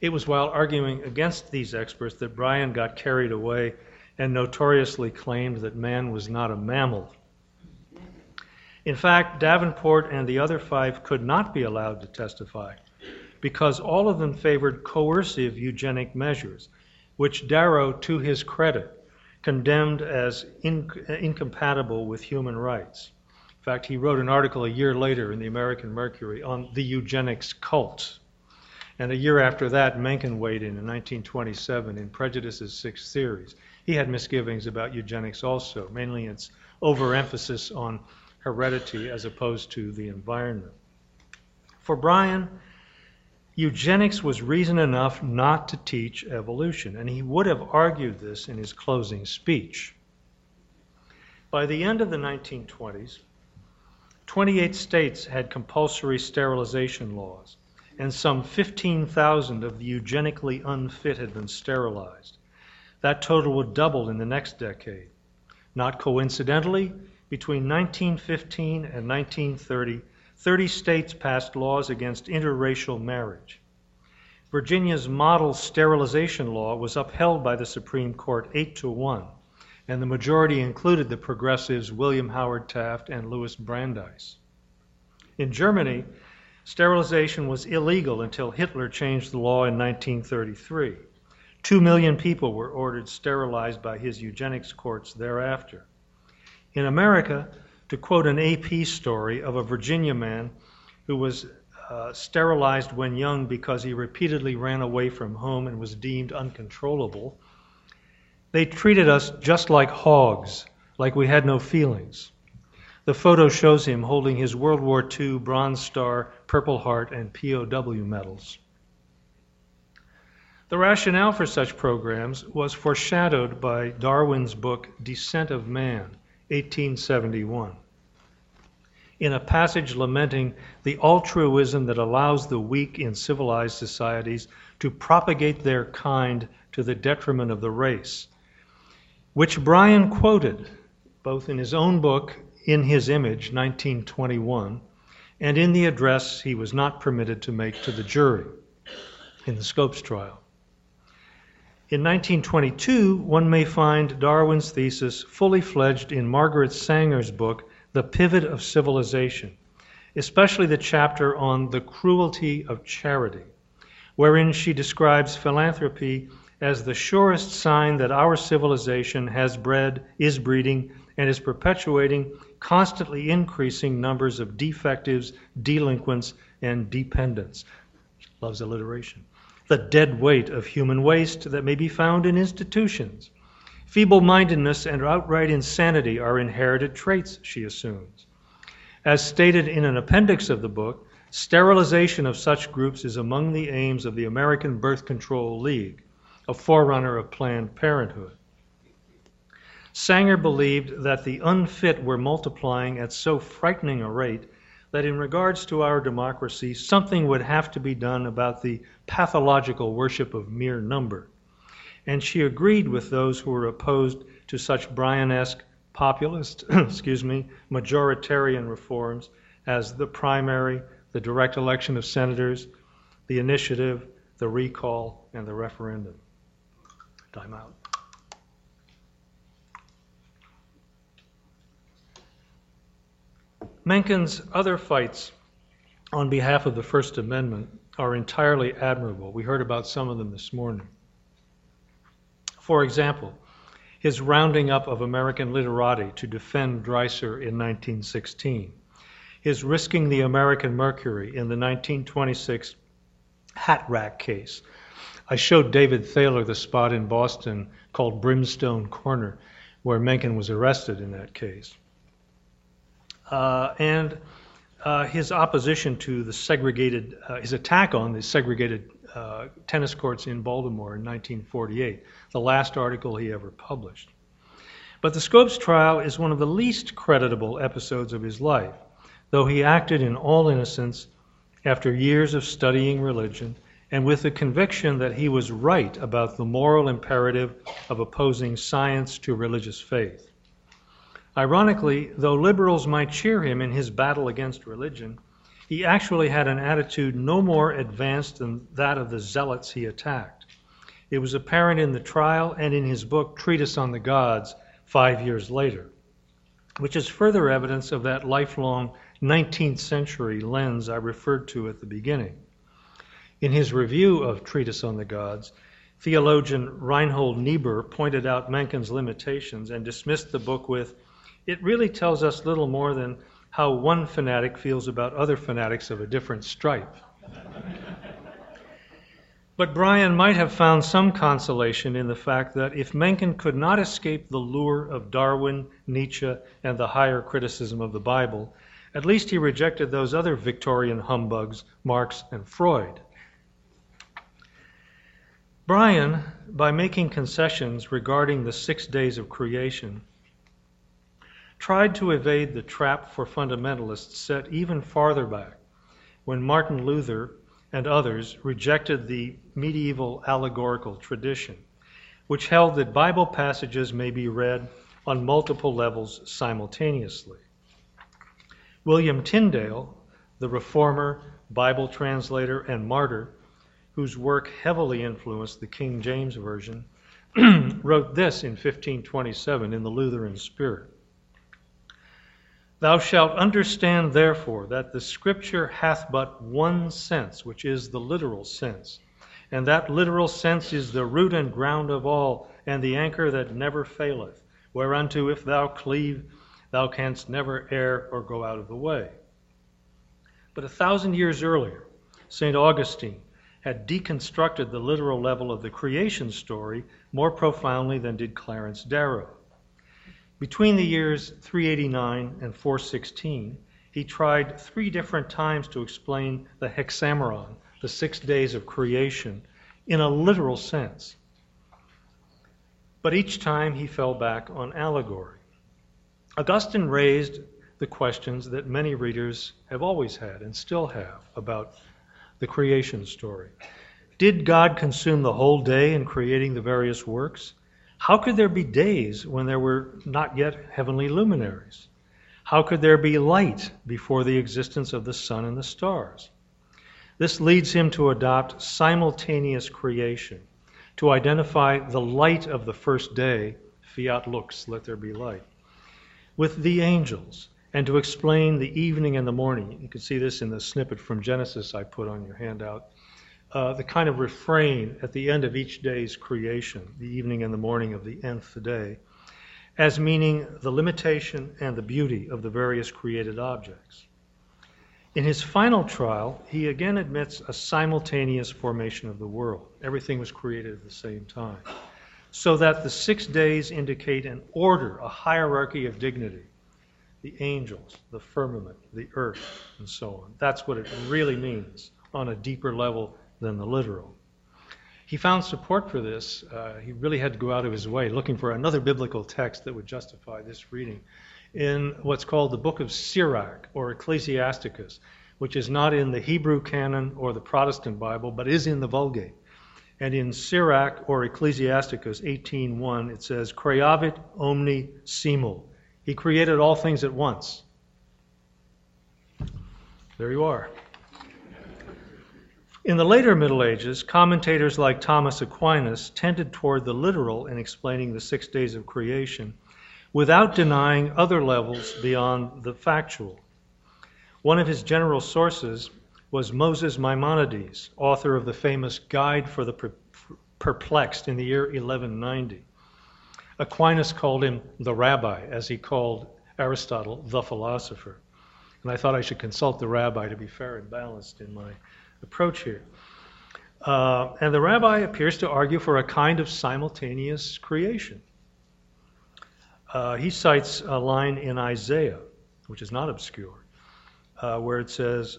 It was while arguing against these experts that Bryan got carried away and notoriously claimed that man was not a mammal. In fact, Davenport and the other five could not be allowed to testify because all of them favored coercive eugenic measures, which Darrow, to his credit, condemned as in, incompatible with human rights. In fact, he wrote an article a year later in the American Mercury on the eugenics cult. And a year after that, Mencken weighed in in 1927 in Prejudices: Sixth Series. He had misgivings about eugenics also, mainly its overemphasis on heredity as opposed to the environment. For Bryan, Eugenics was reason enough not to teach evolution, and he would have argued this in his closing speech. By the end of the 1920s, 28 states had compulsory sterilization laws, and some 15,000 of the eugenically unfit had been sterilized. That total would double in the next decade. Not coincidentally, between 1915 and 1930, 30 states passed laws against interracial marriage. Virginia's model sterilization law was upheld by the Supreme Court 8 to 1, and the majority included the progressives William Howard Taft and Louis Brandeis. In Germany, sterilization was illegal until Hitler changed the law in 1933. Two million people were ordered sterilized by his eugenics courts thereafter. In America, to quote an AP story of a Virginia man who was uh, sterilized when young because he repeatedly ran away from home and was deemed uncontrollable. They treated us just like hogs, like we had no feelings. The photo shows him holding his World War II Bronze Star, Purple Heart, and POW medals. The rationale for such programs was foreshadowed by Darwin's book Descent of Man, 1871. In a passage lamenting the altruism that allows the weak in civilized societies to propagate their kind to the detriment of the race, which Bryan quoted both in his own book, In His Image, 1921, and in the address he was not permitted to make to the jury in the Scopes trial. In 1922, one may find Darwin's thesis fully fledged in Margaret Sanger's book, The Pivot of Civilization, especially the chapter on the cruelty of charity, wherein she describes philanthropy as the surest sign that our civilization has bred, is breeding, and is perpetuating constantly increasing numbers of defectives, delinquents, and dependents. Loves alliteration the dead weight of human waste that may be found in institutions. Feeble mindedness and outright insanity are inherited traits, she assumes. As stated in an appendix of the book, Sterilization of such groups is among the aims of the American Birth Control League, a forerunner of Planned Parenthood. Sanger believed that the unfit were multiplying at so frightening a rate that in regards to our democracy, something would have to be done about the pathological worship of mere number. And she agreed with those who were opposed to such Bryan-esque populist, excuse me, majoritarian reforms as the primary, the direct election of senators, the initiative, the recall, and the referendum. Time out. Mencken's other fights on behalf of the First Amendment are entirely admirable. We heard about some of them this morning. For example, his rounding up of American literati to defend Dreiser in 1916, his risking the American Mercury in the 1926 hat rack case. I showed David Thaler the spot in Boston called Brimstone Corner, where Mencken was arrested in that case. Uh, and uh, his opposition to the segregated, uh, his attack on the segregated uh, tennis courts in Baltimore in 1948, the last article he ever published. But the Scopes trial is one of the least creditable episodes of his life, though he acted in all innocence after years of studying religion and with the conviction that he was right about the moral imperative of opposing science to religious faith. Ironically, though liberals might cheer him in his battle against religion, he actually had an attitude no more advanced than that of the zealots he attacked. It was apparent in the trial and in his book, Treatise on the Gods, five years later, which is further evidence of that lifelong 19th century lens I referred to at the beginning. In his review of Treatise on the Gods, theologian Reinhold Niebuhr pointed out Mencken's limitations and dismissed the book with, it really tells us little more than how one fanatic feels about other fanatics of a different stripe. but Bryan might have found some consolation in the fact that if Mencken could not escape the lure of Darwin, Nietzsche, and the higher criticism of the Bible, at least he rejected those other Victorian humbugs, Marx and Freud. Bryan, by making concessions regarding the six days of creation, tried to evade the trap for fundamentalists set even farther back when Martin Luther and others rejected the medieval allegorical tradition, which held that Bible passages may be read on multiple levels simultaneously. William Tyndale, the reformer, Bible translator, and martyr, whose work heavily influenced the King James Version, wrote this in 1527 in the Lutheran spirit. Thou shalt understand, therefore, that the Scripture hath but one sense, which is the literal sense. And that literal sense is the root and ground of all, and the anchor that never faileth, whereunto if thou cleave, thou canst never err or go out of the way. But a thousand years earlier, St. Augustine had deconstructed the literal level of the creation story more profoundly than did Clarence Darrow. Between the years 389 and 416, he tried three different times to explain the Hexameron, the six days of creation, in a literal sense. But each time he fell back on allegory. Augustine raised the questions that many readers have always had and still have about the creation story. Did God consume the whole day in creating the various works? How could there be days when there were not yet heavenly luminaries? How could there be light before the existence of the sun and the stars? This leads him to adopt simultaneous creation, to identify the light of the first day, fiat lux, let there be light, with the angels, and to explain the evening and the morning. You can see this in the snippet from Genesis I put on your handout uh, the kind of refrain at the end of each day's creation, the evening and the morning of the nth day, as meaning the limitation and the beauty of the various created objects. In his final trial, he again admits a simultaneous formation of the world. Everything was created at the same time. So that the six days indicate an order, a hierarchy of dignity. the angels, the firmament, the earth, and so on. That's what it really means on a deeper level than the literal. He found support for this. Uh, he really had to go out of his way looking for another biblical text that would justify this reading in what's called the book of Sirach or Ecclesiasticus, which is not in the Hebrew canon or the Protestant Bible, but is in the Vulgate. And in Sirach or Ecclesiasticus 18:1, it says, "Creavit omni simul." He created all things at once. There you are. In the later Middle Ages, commentators like Thomas Aquinas tended toward the literal in explaining the six days of creation without denying other levels beyond the factual. One of his general sources was Moses Maimonides, author of the famous Guide for the Perplexed in the year 1190. Aquinas called him the rabbi, as he called Aristotle the philosopher. And I thought I should consult the rabbi to be fair and balanced in my approach here. Uh, and the rabbi appears to argue for a kind of simultaneous creation. Uh, he cites a line in Isaiah, which is not obscure, uh, where it says,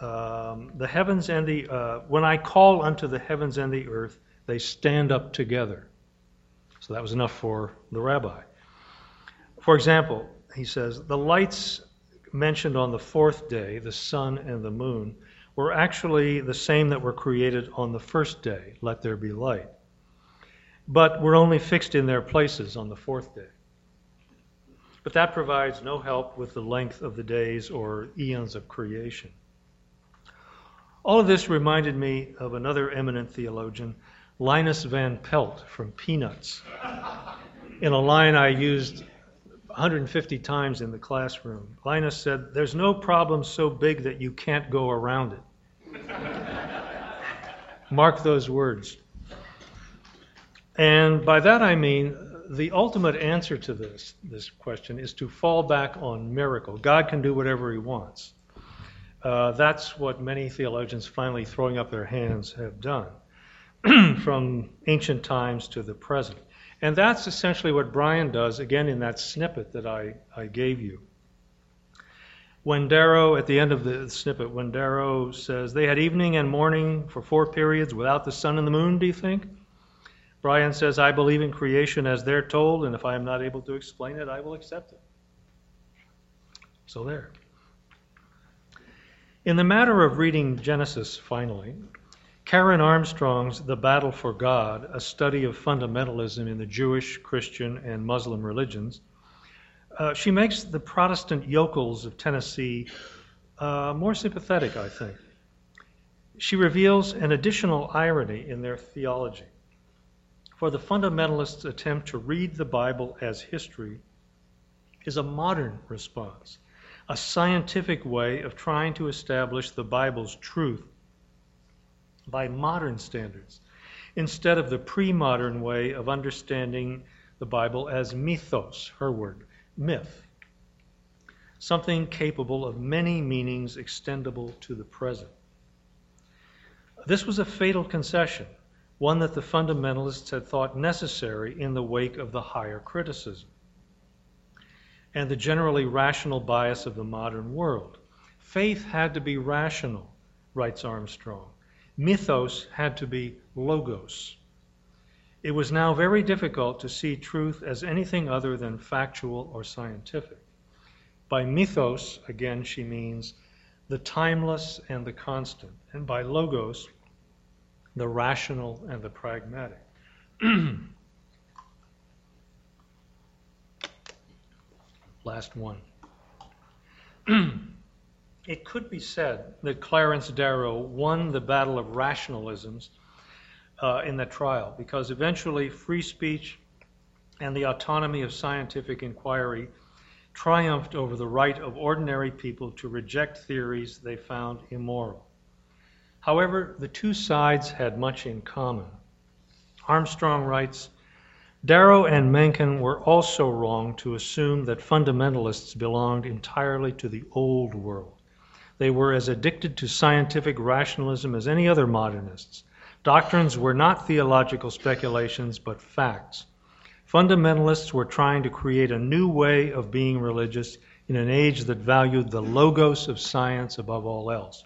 um, "The heavens and the uh, when I call unto the heavens and the earth, they stand up together." So that was enough for the rabbi. For example, he says, "The lights mentioned on the fourth day, the sun and the moon, were actually the same that were created on the first day, let there be light, but were only fixed in their places on the fourth day. But that provides no help with the length of the days or eons of creation. All of this reminded me of another eminent theologian, Linus Van Pelt from Peanuts, in a line I used 150 times in the classroom. Linus said, There's no problem so big that you can't go around it. Mark those words. And by that I mean the ultimate answer to this, this question is to fall back on miracle. God can do whatever he wants. Uh, that's what many theologians finally throwing up their hands have done from ancient times to the present. And that's essentially what Bryan does, again, in that snippet that I, I gave you. When Darrow, at the end of the snippet, when Darrow says, they had evening and morning for four periods without the sun and the moon, do you think? Bryan says, I believe in creation as they're told, and if I am not able to explain it, I will accept it. So there. In the matter of reading Genesis, finally, Karen Armstrong's The Battle for God, a study of fundamentalism in the Jewish, Christian, and Muslim religions, uh, she makes the Protestant yokels of Tennessee uh, more sympathetic, I think. She reveals an additional irony in their theology. For the fundamentalists' attempt to read the Bible as history is a modern response, a scientific way of trying to establish the Bible's truth by modern standards, instead of the pre modern way of understanding the Bible as mythos, her word, myth, something capable of many meanings extendable to the present. This was a fatal concession, one that the fundamentalists had thought necessary in the wake of the higher criticism and the generally rational bias of the modern world. Faith had to be rational, writes Armstrong. Mythos had to be logos. It was now very difficult to see truth as anything other than factual or scientific. By mythos, again, she means the timeless and the constant, and by logos, the rational and the pragmatic. Last one. it could be said that Clarence Darrow won the battle of rationalisms uh, in the trial because eventually free speech and the autonomy of scientific inquiry triumphed over the right of ordinary people to reject theories they found immoral. However, the two sides had much in common. Armstrong writes Darrow and Mencken were also wrong to assume that fundamentalists belonged entirely to the old world. They were as addicted to scientific rationalism as any other modernists. Doctrines were not theological speculations, but facts. Fundamentalists were trying to create a new way of being religious in an age that valued the logos of science above all else.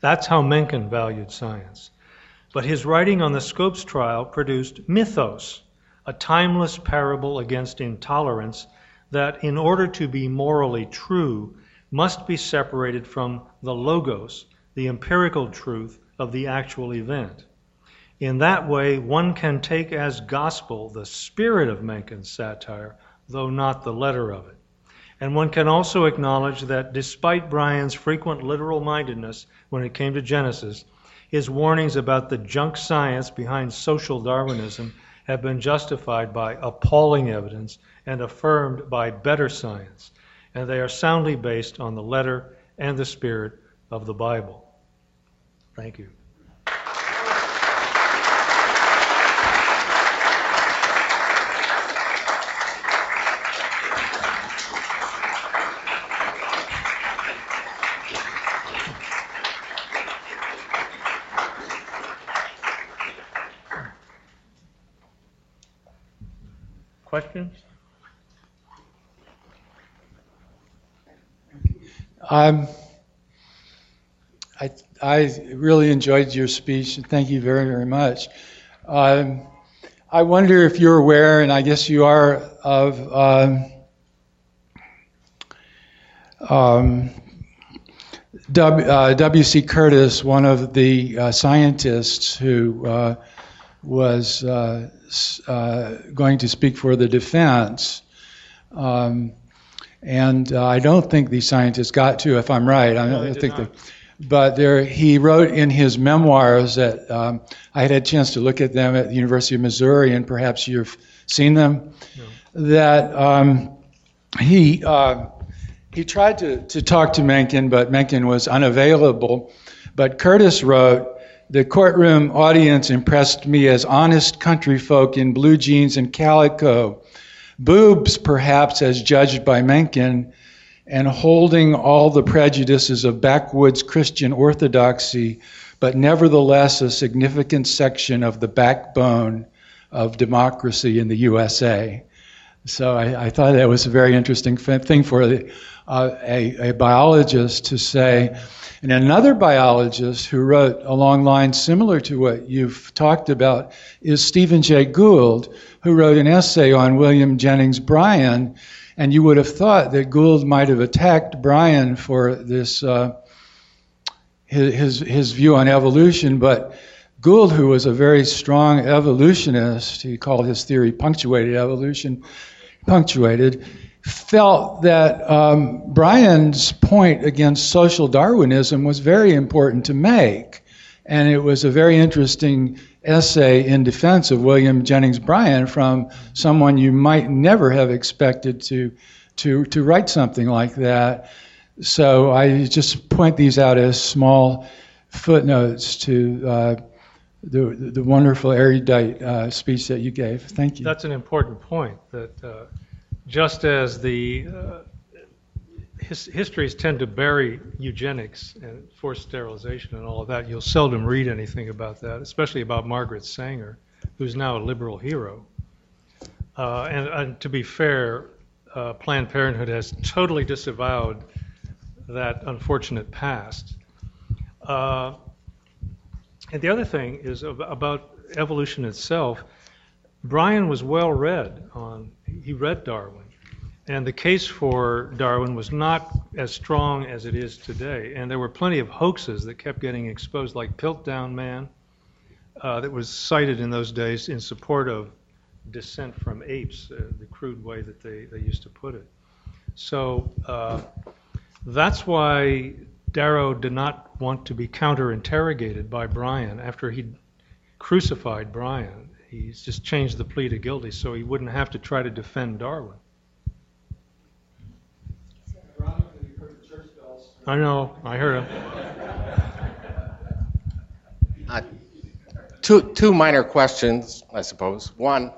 That's how Mencken valued science. But his writing on the Scopes trial produced mythos, a timeless parable against intolerance that, in order to be morally true, must be separated from the logos, the empirical truth of the actual event. In that way, one can take as gospel the spirit of Mencken's satire, though not the letter of it. And one can also acknowledge that despite Bryan's frequent literal mindedness when it came to Genesis, his warnings about the junk science behind social Darwinism have been justified by appalling evidence and affirmed by better science, and they are soundly based on the letter and the spirit of the Bible. Thank you. Questions? Um, I, I really enjoyed your speech, and thank you very, very much. Um, I wonder if you're aware, and I guess you are, of um, um, w, uh, W.C. Curtis, one of the uh, scientists who uh, was uh, uh, going to speak for the defense. Um, and uh, I don't think these scientists got to, if I'm right. I No, don't they think did they. But there, he wrote in his memoirs that um, I had a chance to look at them at the University of Missouri, and perhaps you've seen them. That um, he uh, he tried to, to talk to Mencken, but Mencken was unavailable. But Curtis wrote, the courtroom audience impressed me as honest country folk in blue jeans and calico, boobs perhaps as judged by Mencken, and holding all the prejudices of backwoods Christian orthodoxy, but nevertheless a significant section of the backbone of democracy in the USA. So I, I thought that was a very interesting thing for uh, a, a biologist to say. And another biologist who wrote along lines similar to what you've talked about is Stephen Jay Gould, who wrote an essay on William Jennings Bryan. And you would have thought that Gould might have attacked Bryan for this uh, his, his view on evolution, but Gould, who was a very strong evolutionist, he called his theory punctuated evolution, punctuated, felt that um, Bryan's point against social Darwinism was very important to make. And it was a very interesting essay in defense of William Jennings Bryan from someone you might never have expected to, to, to write something like that. So I just point these out as small footnotes to uh, the, the wonderful erudite uh, speech that you gave. Thank you. That's an important point. That uh, just as the uh, his, histories tend to bury eugenics and forced sterilization and all of that, you'll seldom read anything about that, especially about Margaret Sanger, who's now a liberal hero. Uh, and, and, to be fair, uh, Planned Parenthood has totally disavowed that unfortunate past. Uh, and the other thing is about evolution itself. Bryan was well read on, he read Darwin. And the case for Darwin was not as strong as it is today. And there were plenty of hoaxes that kept getting exposed, like Piltdown Man, uh, that was cited in those days in support of descent from apes, uh, the crude way that they, they used to put it. So uh, that's why Darrow did not want to be counter interrogated by Bryan after he crucified Bryan. He just changed the plea to guilty so he wouldn't have to try to defend Darwin. I know, I heard him. Uh, two, two minor questions, I suppose. One,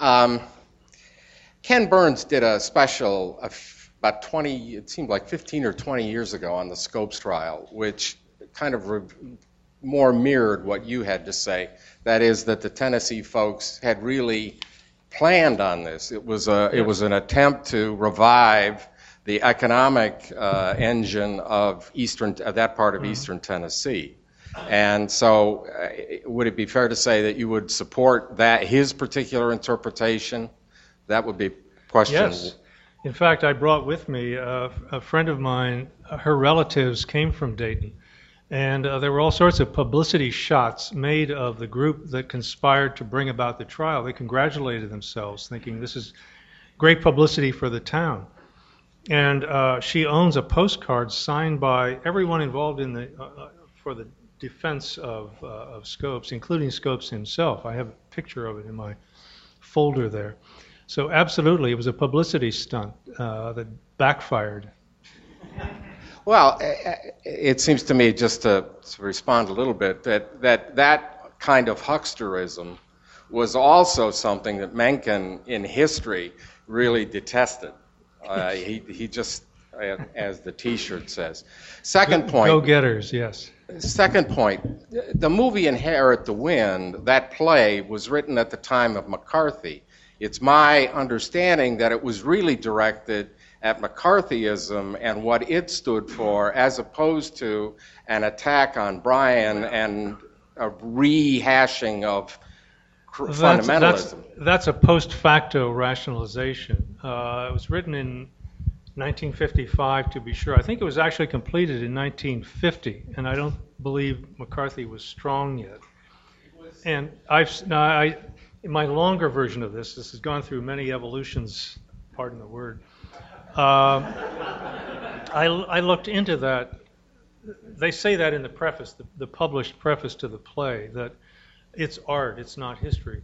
um, Ken Burns did a special about 20, it seemed like 15 or 20 years ago on the Scopes trial, which kind of re- more mirrored what you had to say. That is, that the Tennessee folks had really planned on this. It was a, it was an attempt to revive the economic uh, engine of eastern, of that part of eastern Tennessee. And so, uh, would it be fair to say that you would support that, his particular interpretation? That would be question. Yes. In fact, I brought with me uh, a friend of mine, uh, her relatives came from Dayton. And uh, there were all sorts of publicity shots made of the group that conspired to bring about the trial. They congratulated themselves, thinking this is great publicity for the town. And uh, she owns a postcard signed by everyone involved in the uh, uh, for the defense of, uh, of Scopes, including Scopes himself. I have a picture of it in my folder there. So absolutely, it was a publicity stunt uh, that backfired. Well, it seems to me, just to, to respond a little bit, that, that that kind of hucksterism was also something that Mencken in history really detested. Uh, he, he just, uh, as the T-shirt says. Second point. Go-getters, yes. Second point, the movie Inherit the Wind, that play was written at the time of McCarthy. It's my understanding that it was really directed at McCarthyism and what it stood for, as opposed to an attack on Bryan and a rehashing of That's, fundamentalism. that's, that's a post facto rationalization. Uh, it was written in 1955, to be sure. I think it was actually completed in 1950, and I don't believe McCarthy was strong yet. And I've now I, in my longer version of this, this has gone through many evolutions. Pardon the word. Um I, I looked into that. They say that in the preface, the, the published preface to the play, that it's art, it's not history.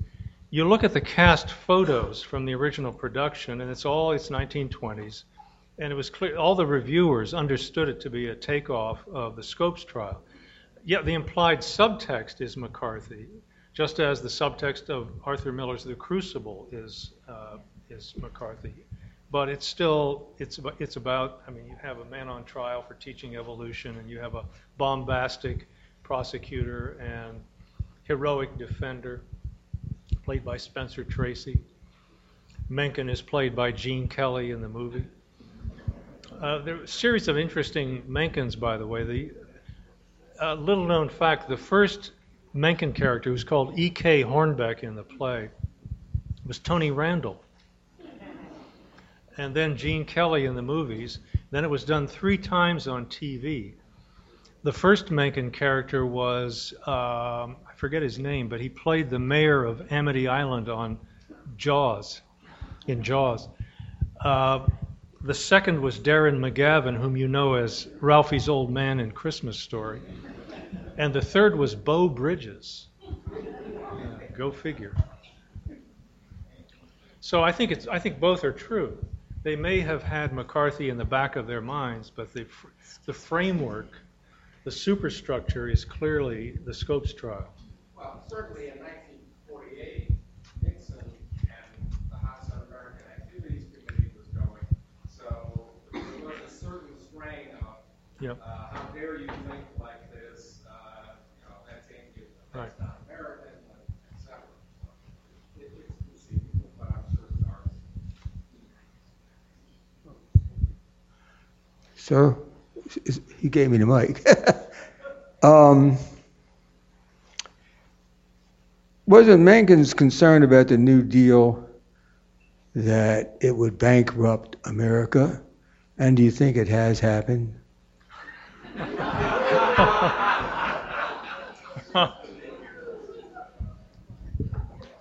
You look at the cast photos from the original production, and it's all it's 1920s, and it was clear all the reviewers understood it to be a takeoff of the Scopes trial. Yet the implied subtext is McCarthy, just as the subtext of Arthur Miller's The Crucible is uh, is McCarthy. But it's still it's it's about I mean you have a man on trial for teaching evolution, and you have a bombastic prosecutor and heroic defender, played by Spencer Tracy. Mencken is played by Gene Kelly in the movie. Uh, there a series of interesting Menckens, by the way. The uh, little known fact: the first Mencken character, who's called E.K. Hornbeck in the play, was Tony Randall, and then Gene Kelly in the movies. Then it was done three times on TV. The first Mencken character was um, I forget his name, but he played the mayor of Amity Island on Jaws, in Jaws. Uh, the second was Darren McGavin, whom you know as Ralphie's old man in Christmas Story. And the third was Beau Bridges. Yeah, go figure. So I think it's I think both are true. They may have had McCarthy in the back of their minds, but the the framework, the superstructure is clearly the Scopes trial. Well, certainly in 1948, Nixon and the House Un-American Activities Committee was going. So there was a certain strain of, Yep. uh, how dare you think like this? Uh, you know, that's Indian, Right. not American, etc. So it, it's conceivable, but I'm sure it's ours. Sir, s- he gave me the mic. um, wasn't Mencken's concerned about the New Deal that it would bankrupt America? And do you think it has happened?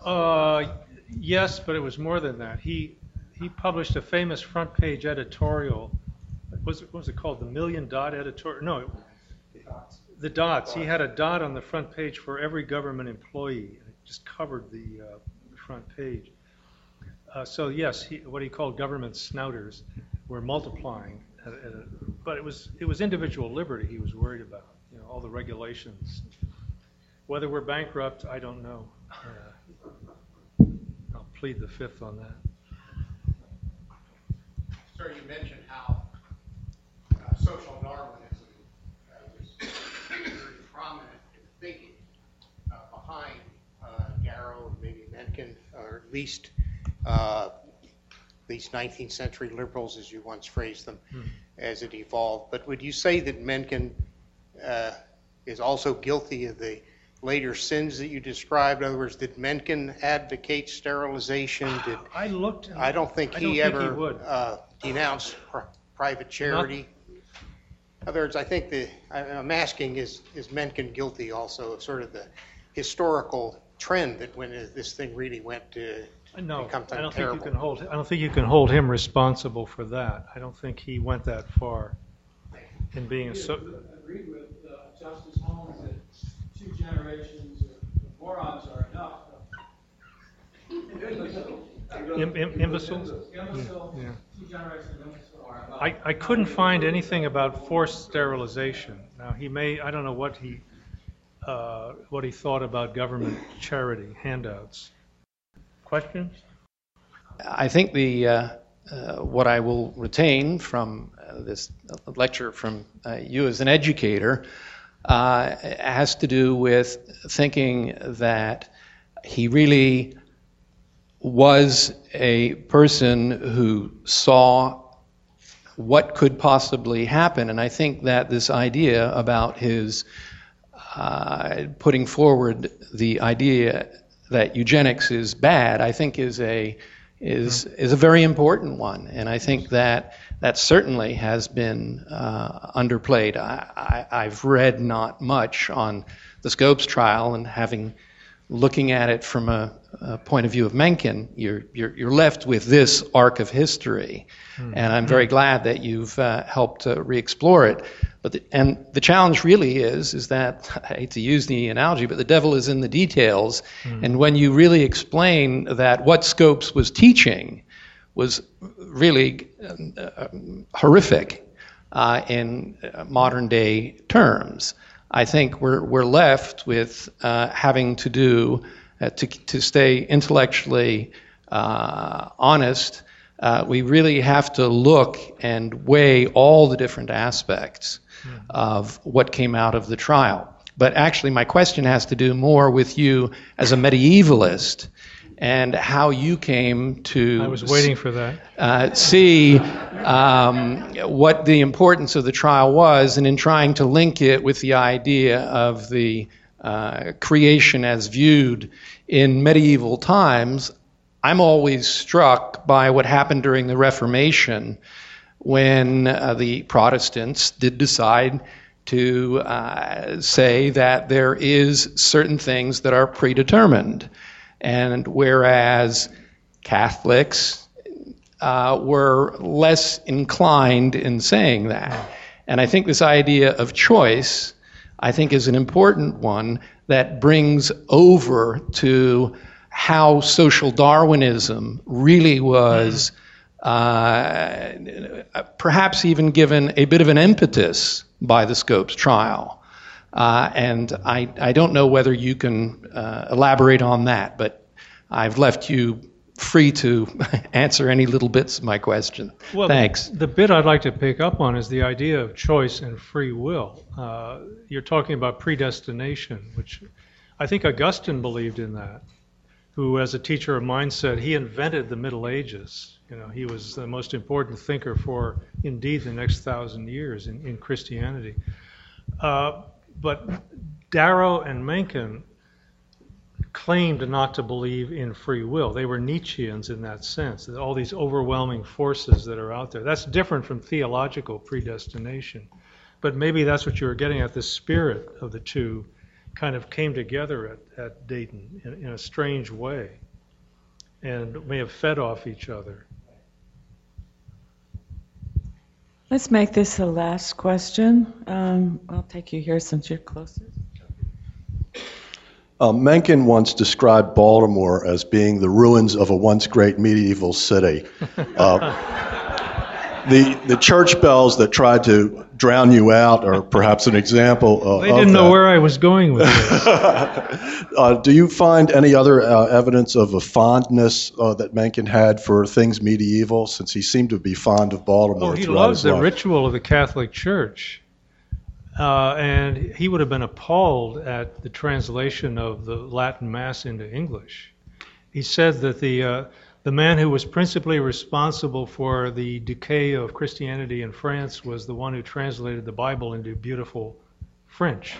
Uh, yes, but it was more than that. He he published a famous front page editorial. Was it, what was it called? The Million Dot Editorial? No, the dots. He had a dot on the front page for every government employee. It just covered the uh, front page. Uh, so yes, he, what he called government snouters were multiplying. At, at a, but it was it was individual liberty he was worried about. You know, all the regulations. Whether we're bankrupt, I don't know. Uh, I'll plead the fifth on that. Sir, you mentioned how social Darwinism uh, was very prominent in thinking uh, behind uh, Darrow and maybe Mencken, or at least uh, these 19th century liberals, as you once phrased them, as it evolved. But would you say that Mencken uh, is also guilty of the later sins that you described? In other words, did Mencken advocate sterilization? Did I looked. I don't think I he don't think he ever would. uh, denounced pr- private charity. In other words, I think the, I- I'm asking, is, is Mencken guilty also of sort of the historical trend that when this thing really went to No, become I don't think you terrible? can hold, I don't think you can hold him responsible for that. I don't think he went that far in being a, so- agreed with uh, Justice Holmes that two generations of morons are enough. Im- im- imbeciles? Imbeciles, Yeah. I, I couldn't find anything about forced sterilization. Now, he may, I don't know what he, uh, what he thought about government charity handouts. Questions? I think the uh, uh, what I will retain from uh, this lecture from uh, you as an educator uh, has to do with thinking that he really was a person who saw what could possibly happen, and I think that this idea about his uh, putting forward the idea that eugenics is bad, I think is a is is a very important one, and I think that that certainly has been uh, underplayed. I, I, I've read not much on the Scopes trial, and having looking at it from a, a point of view of Mencken, you're, you're you're left with this arc of history, and I'm very glad that you've uh, helped uh, re-explore it. But the, and the challenge really is is that I hate to use the analogy, but the devil is in the details. And when you really explain that what Scopes was teaching was really uh, horrific uh, in uh, modern day terms, I think we're we're left with uh, having to do uh, to to stay intellectually uh, honest. Uh, we really have to look and weigh all the different aspects of what came out of the trial. But actually, my question has to do more with you as a medievalist and how you came to I was waiting for that. uh, see um, what the importance of the trial was, and in trying to link it with the idea of the uh, creation as viewed in medieval times, I'm always struck by what happened during the Reformation when uh, the Protestants did decide to uh, say that there is certain things that are predetermined, and whereas Catholics uh, were less inclined in saying that. And I think this idea of choice, I think, is an important one that brings over to how social Darwinism really was uh, perhaps even given a bit of an impetus by the Scopes trial. Uh, and I, I don't know whether you can uh, elaborate on that, but I've left you free to answer any little bits of my question. Well, Thanks. The bit I'd like to pick up on is the idea of choice and free will. Uh, you're talking about predestination, which I think Augustine believed in that, who, as a teacher of mine, said he invented the Middle Ages. You know, he was the most important thinker for, indeed, the next thousand years in, in Christianity. Uh, but Darrow and Mencken claimed not to believe in free will. They were Nietzscheans in that sense, all these overwhelming forces that are out there. That's different from theological predestination. But maybe that's what you were getting at. The spirit of the two kind of came together at, at Dayton in, in a strange way and may have fed off each other. Let's make this the last question. Um, I'll take you here since you're closest. Uh, Mencken once described Baltimore as being the ruins of a once great medieval city. Uh, the, the church bells that tried to drown you out or perhaps an example uh, They of didn't know where I was going with this. Uh, do you find any other uh, evidence of a fondness uh, that Mencken had for things medieval, since he seemed to be fond of Baltimore Oh, he loves the life? ritual of the Catholic Church. Uh, and he would have been appalled at the translation of the Latin Mass into English. He said that the, uh, the man who was principally responsible for the decay of Christianity in France was the one who translated the Bible into beautiful French.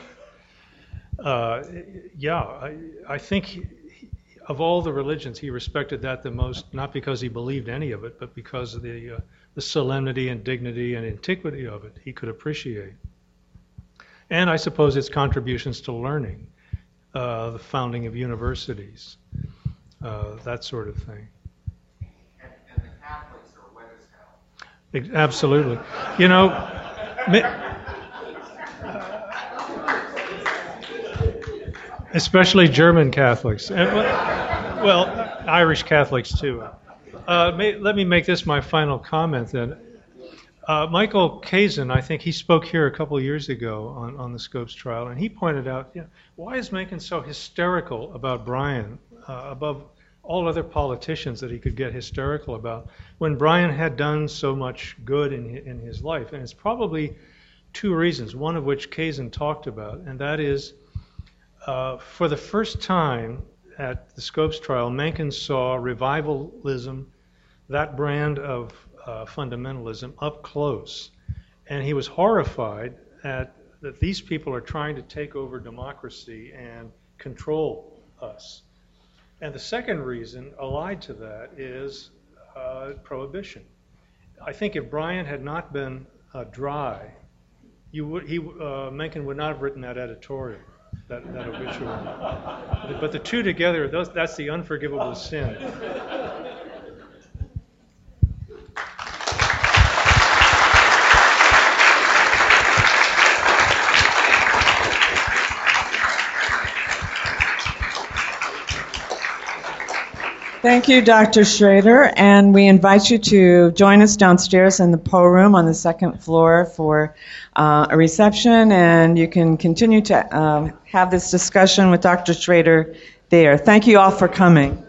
Uh, yeah, I, I think he, of all the religions, he respected that the most, not because he believed any of it, but because of the, uh, the solemnity and dignity and antiquity of it he could appreciate. And I suppose its contributions to learning, uh, the founding of universities, uh, that sort of thing. Absolutely. You know, especially German Catholics. Well, Irish Catholics too. Uh, may, let me make this my final comment then. Uh, Michael Kazin, I think he spoke here a couple years ago on, on the Scopes trial, and he pointed out, you know, why is Mencken so hysterical about Bryan uh, above all other politicians that he could get hysterical about when Bryan had done so much good in, in his life? And it's probably two reasons, one of which Kazin talked about, and that is uh, for the first time at the Scopes trial, Mencken saw revivalism, that brand of uh, fundamentalism, up close. And he was horrified at that these people are trying to take over democracy and control us. And the second reason, allied to that, is uh, prohibition. I think if Bryan had not been uh, dry, would, he, uh, Mencken would not have written that editorial, that, that obituary. but the two together, those, that's the unforgivable sin. Thank you, Dr. Schrader, and we invite you to join us downstairs in the Poe Room on the second floor for uh, a reception, and you can continue to um, have this discussion with Dr. Schrader there. Thank you all for coming.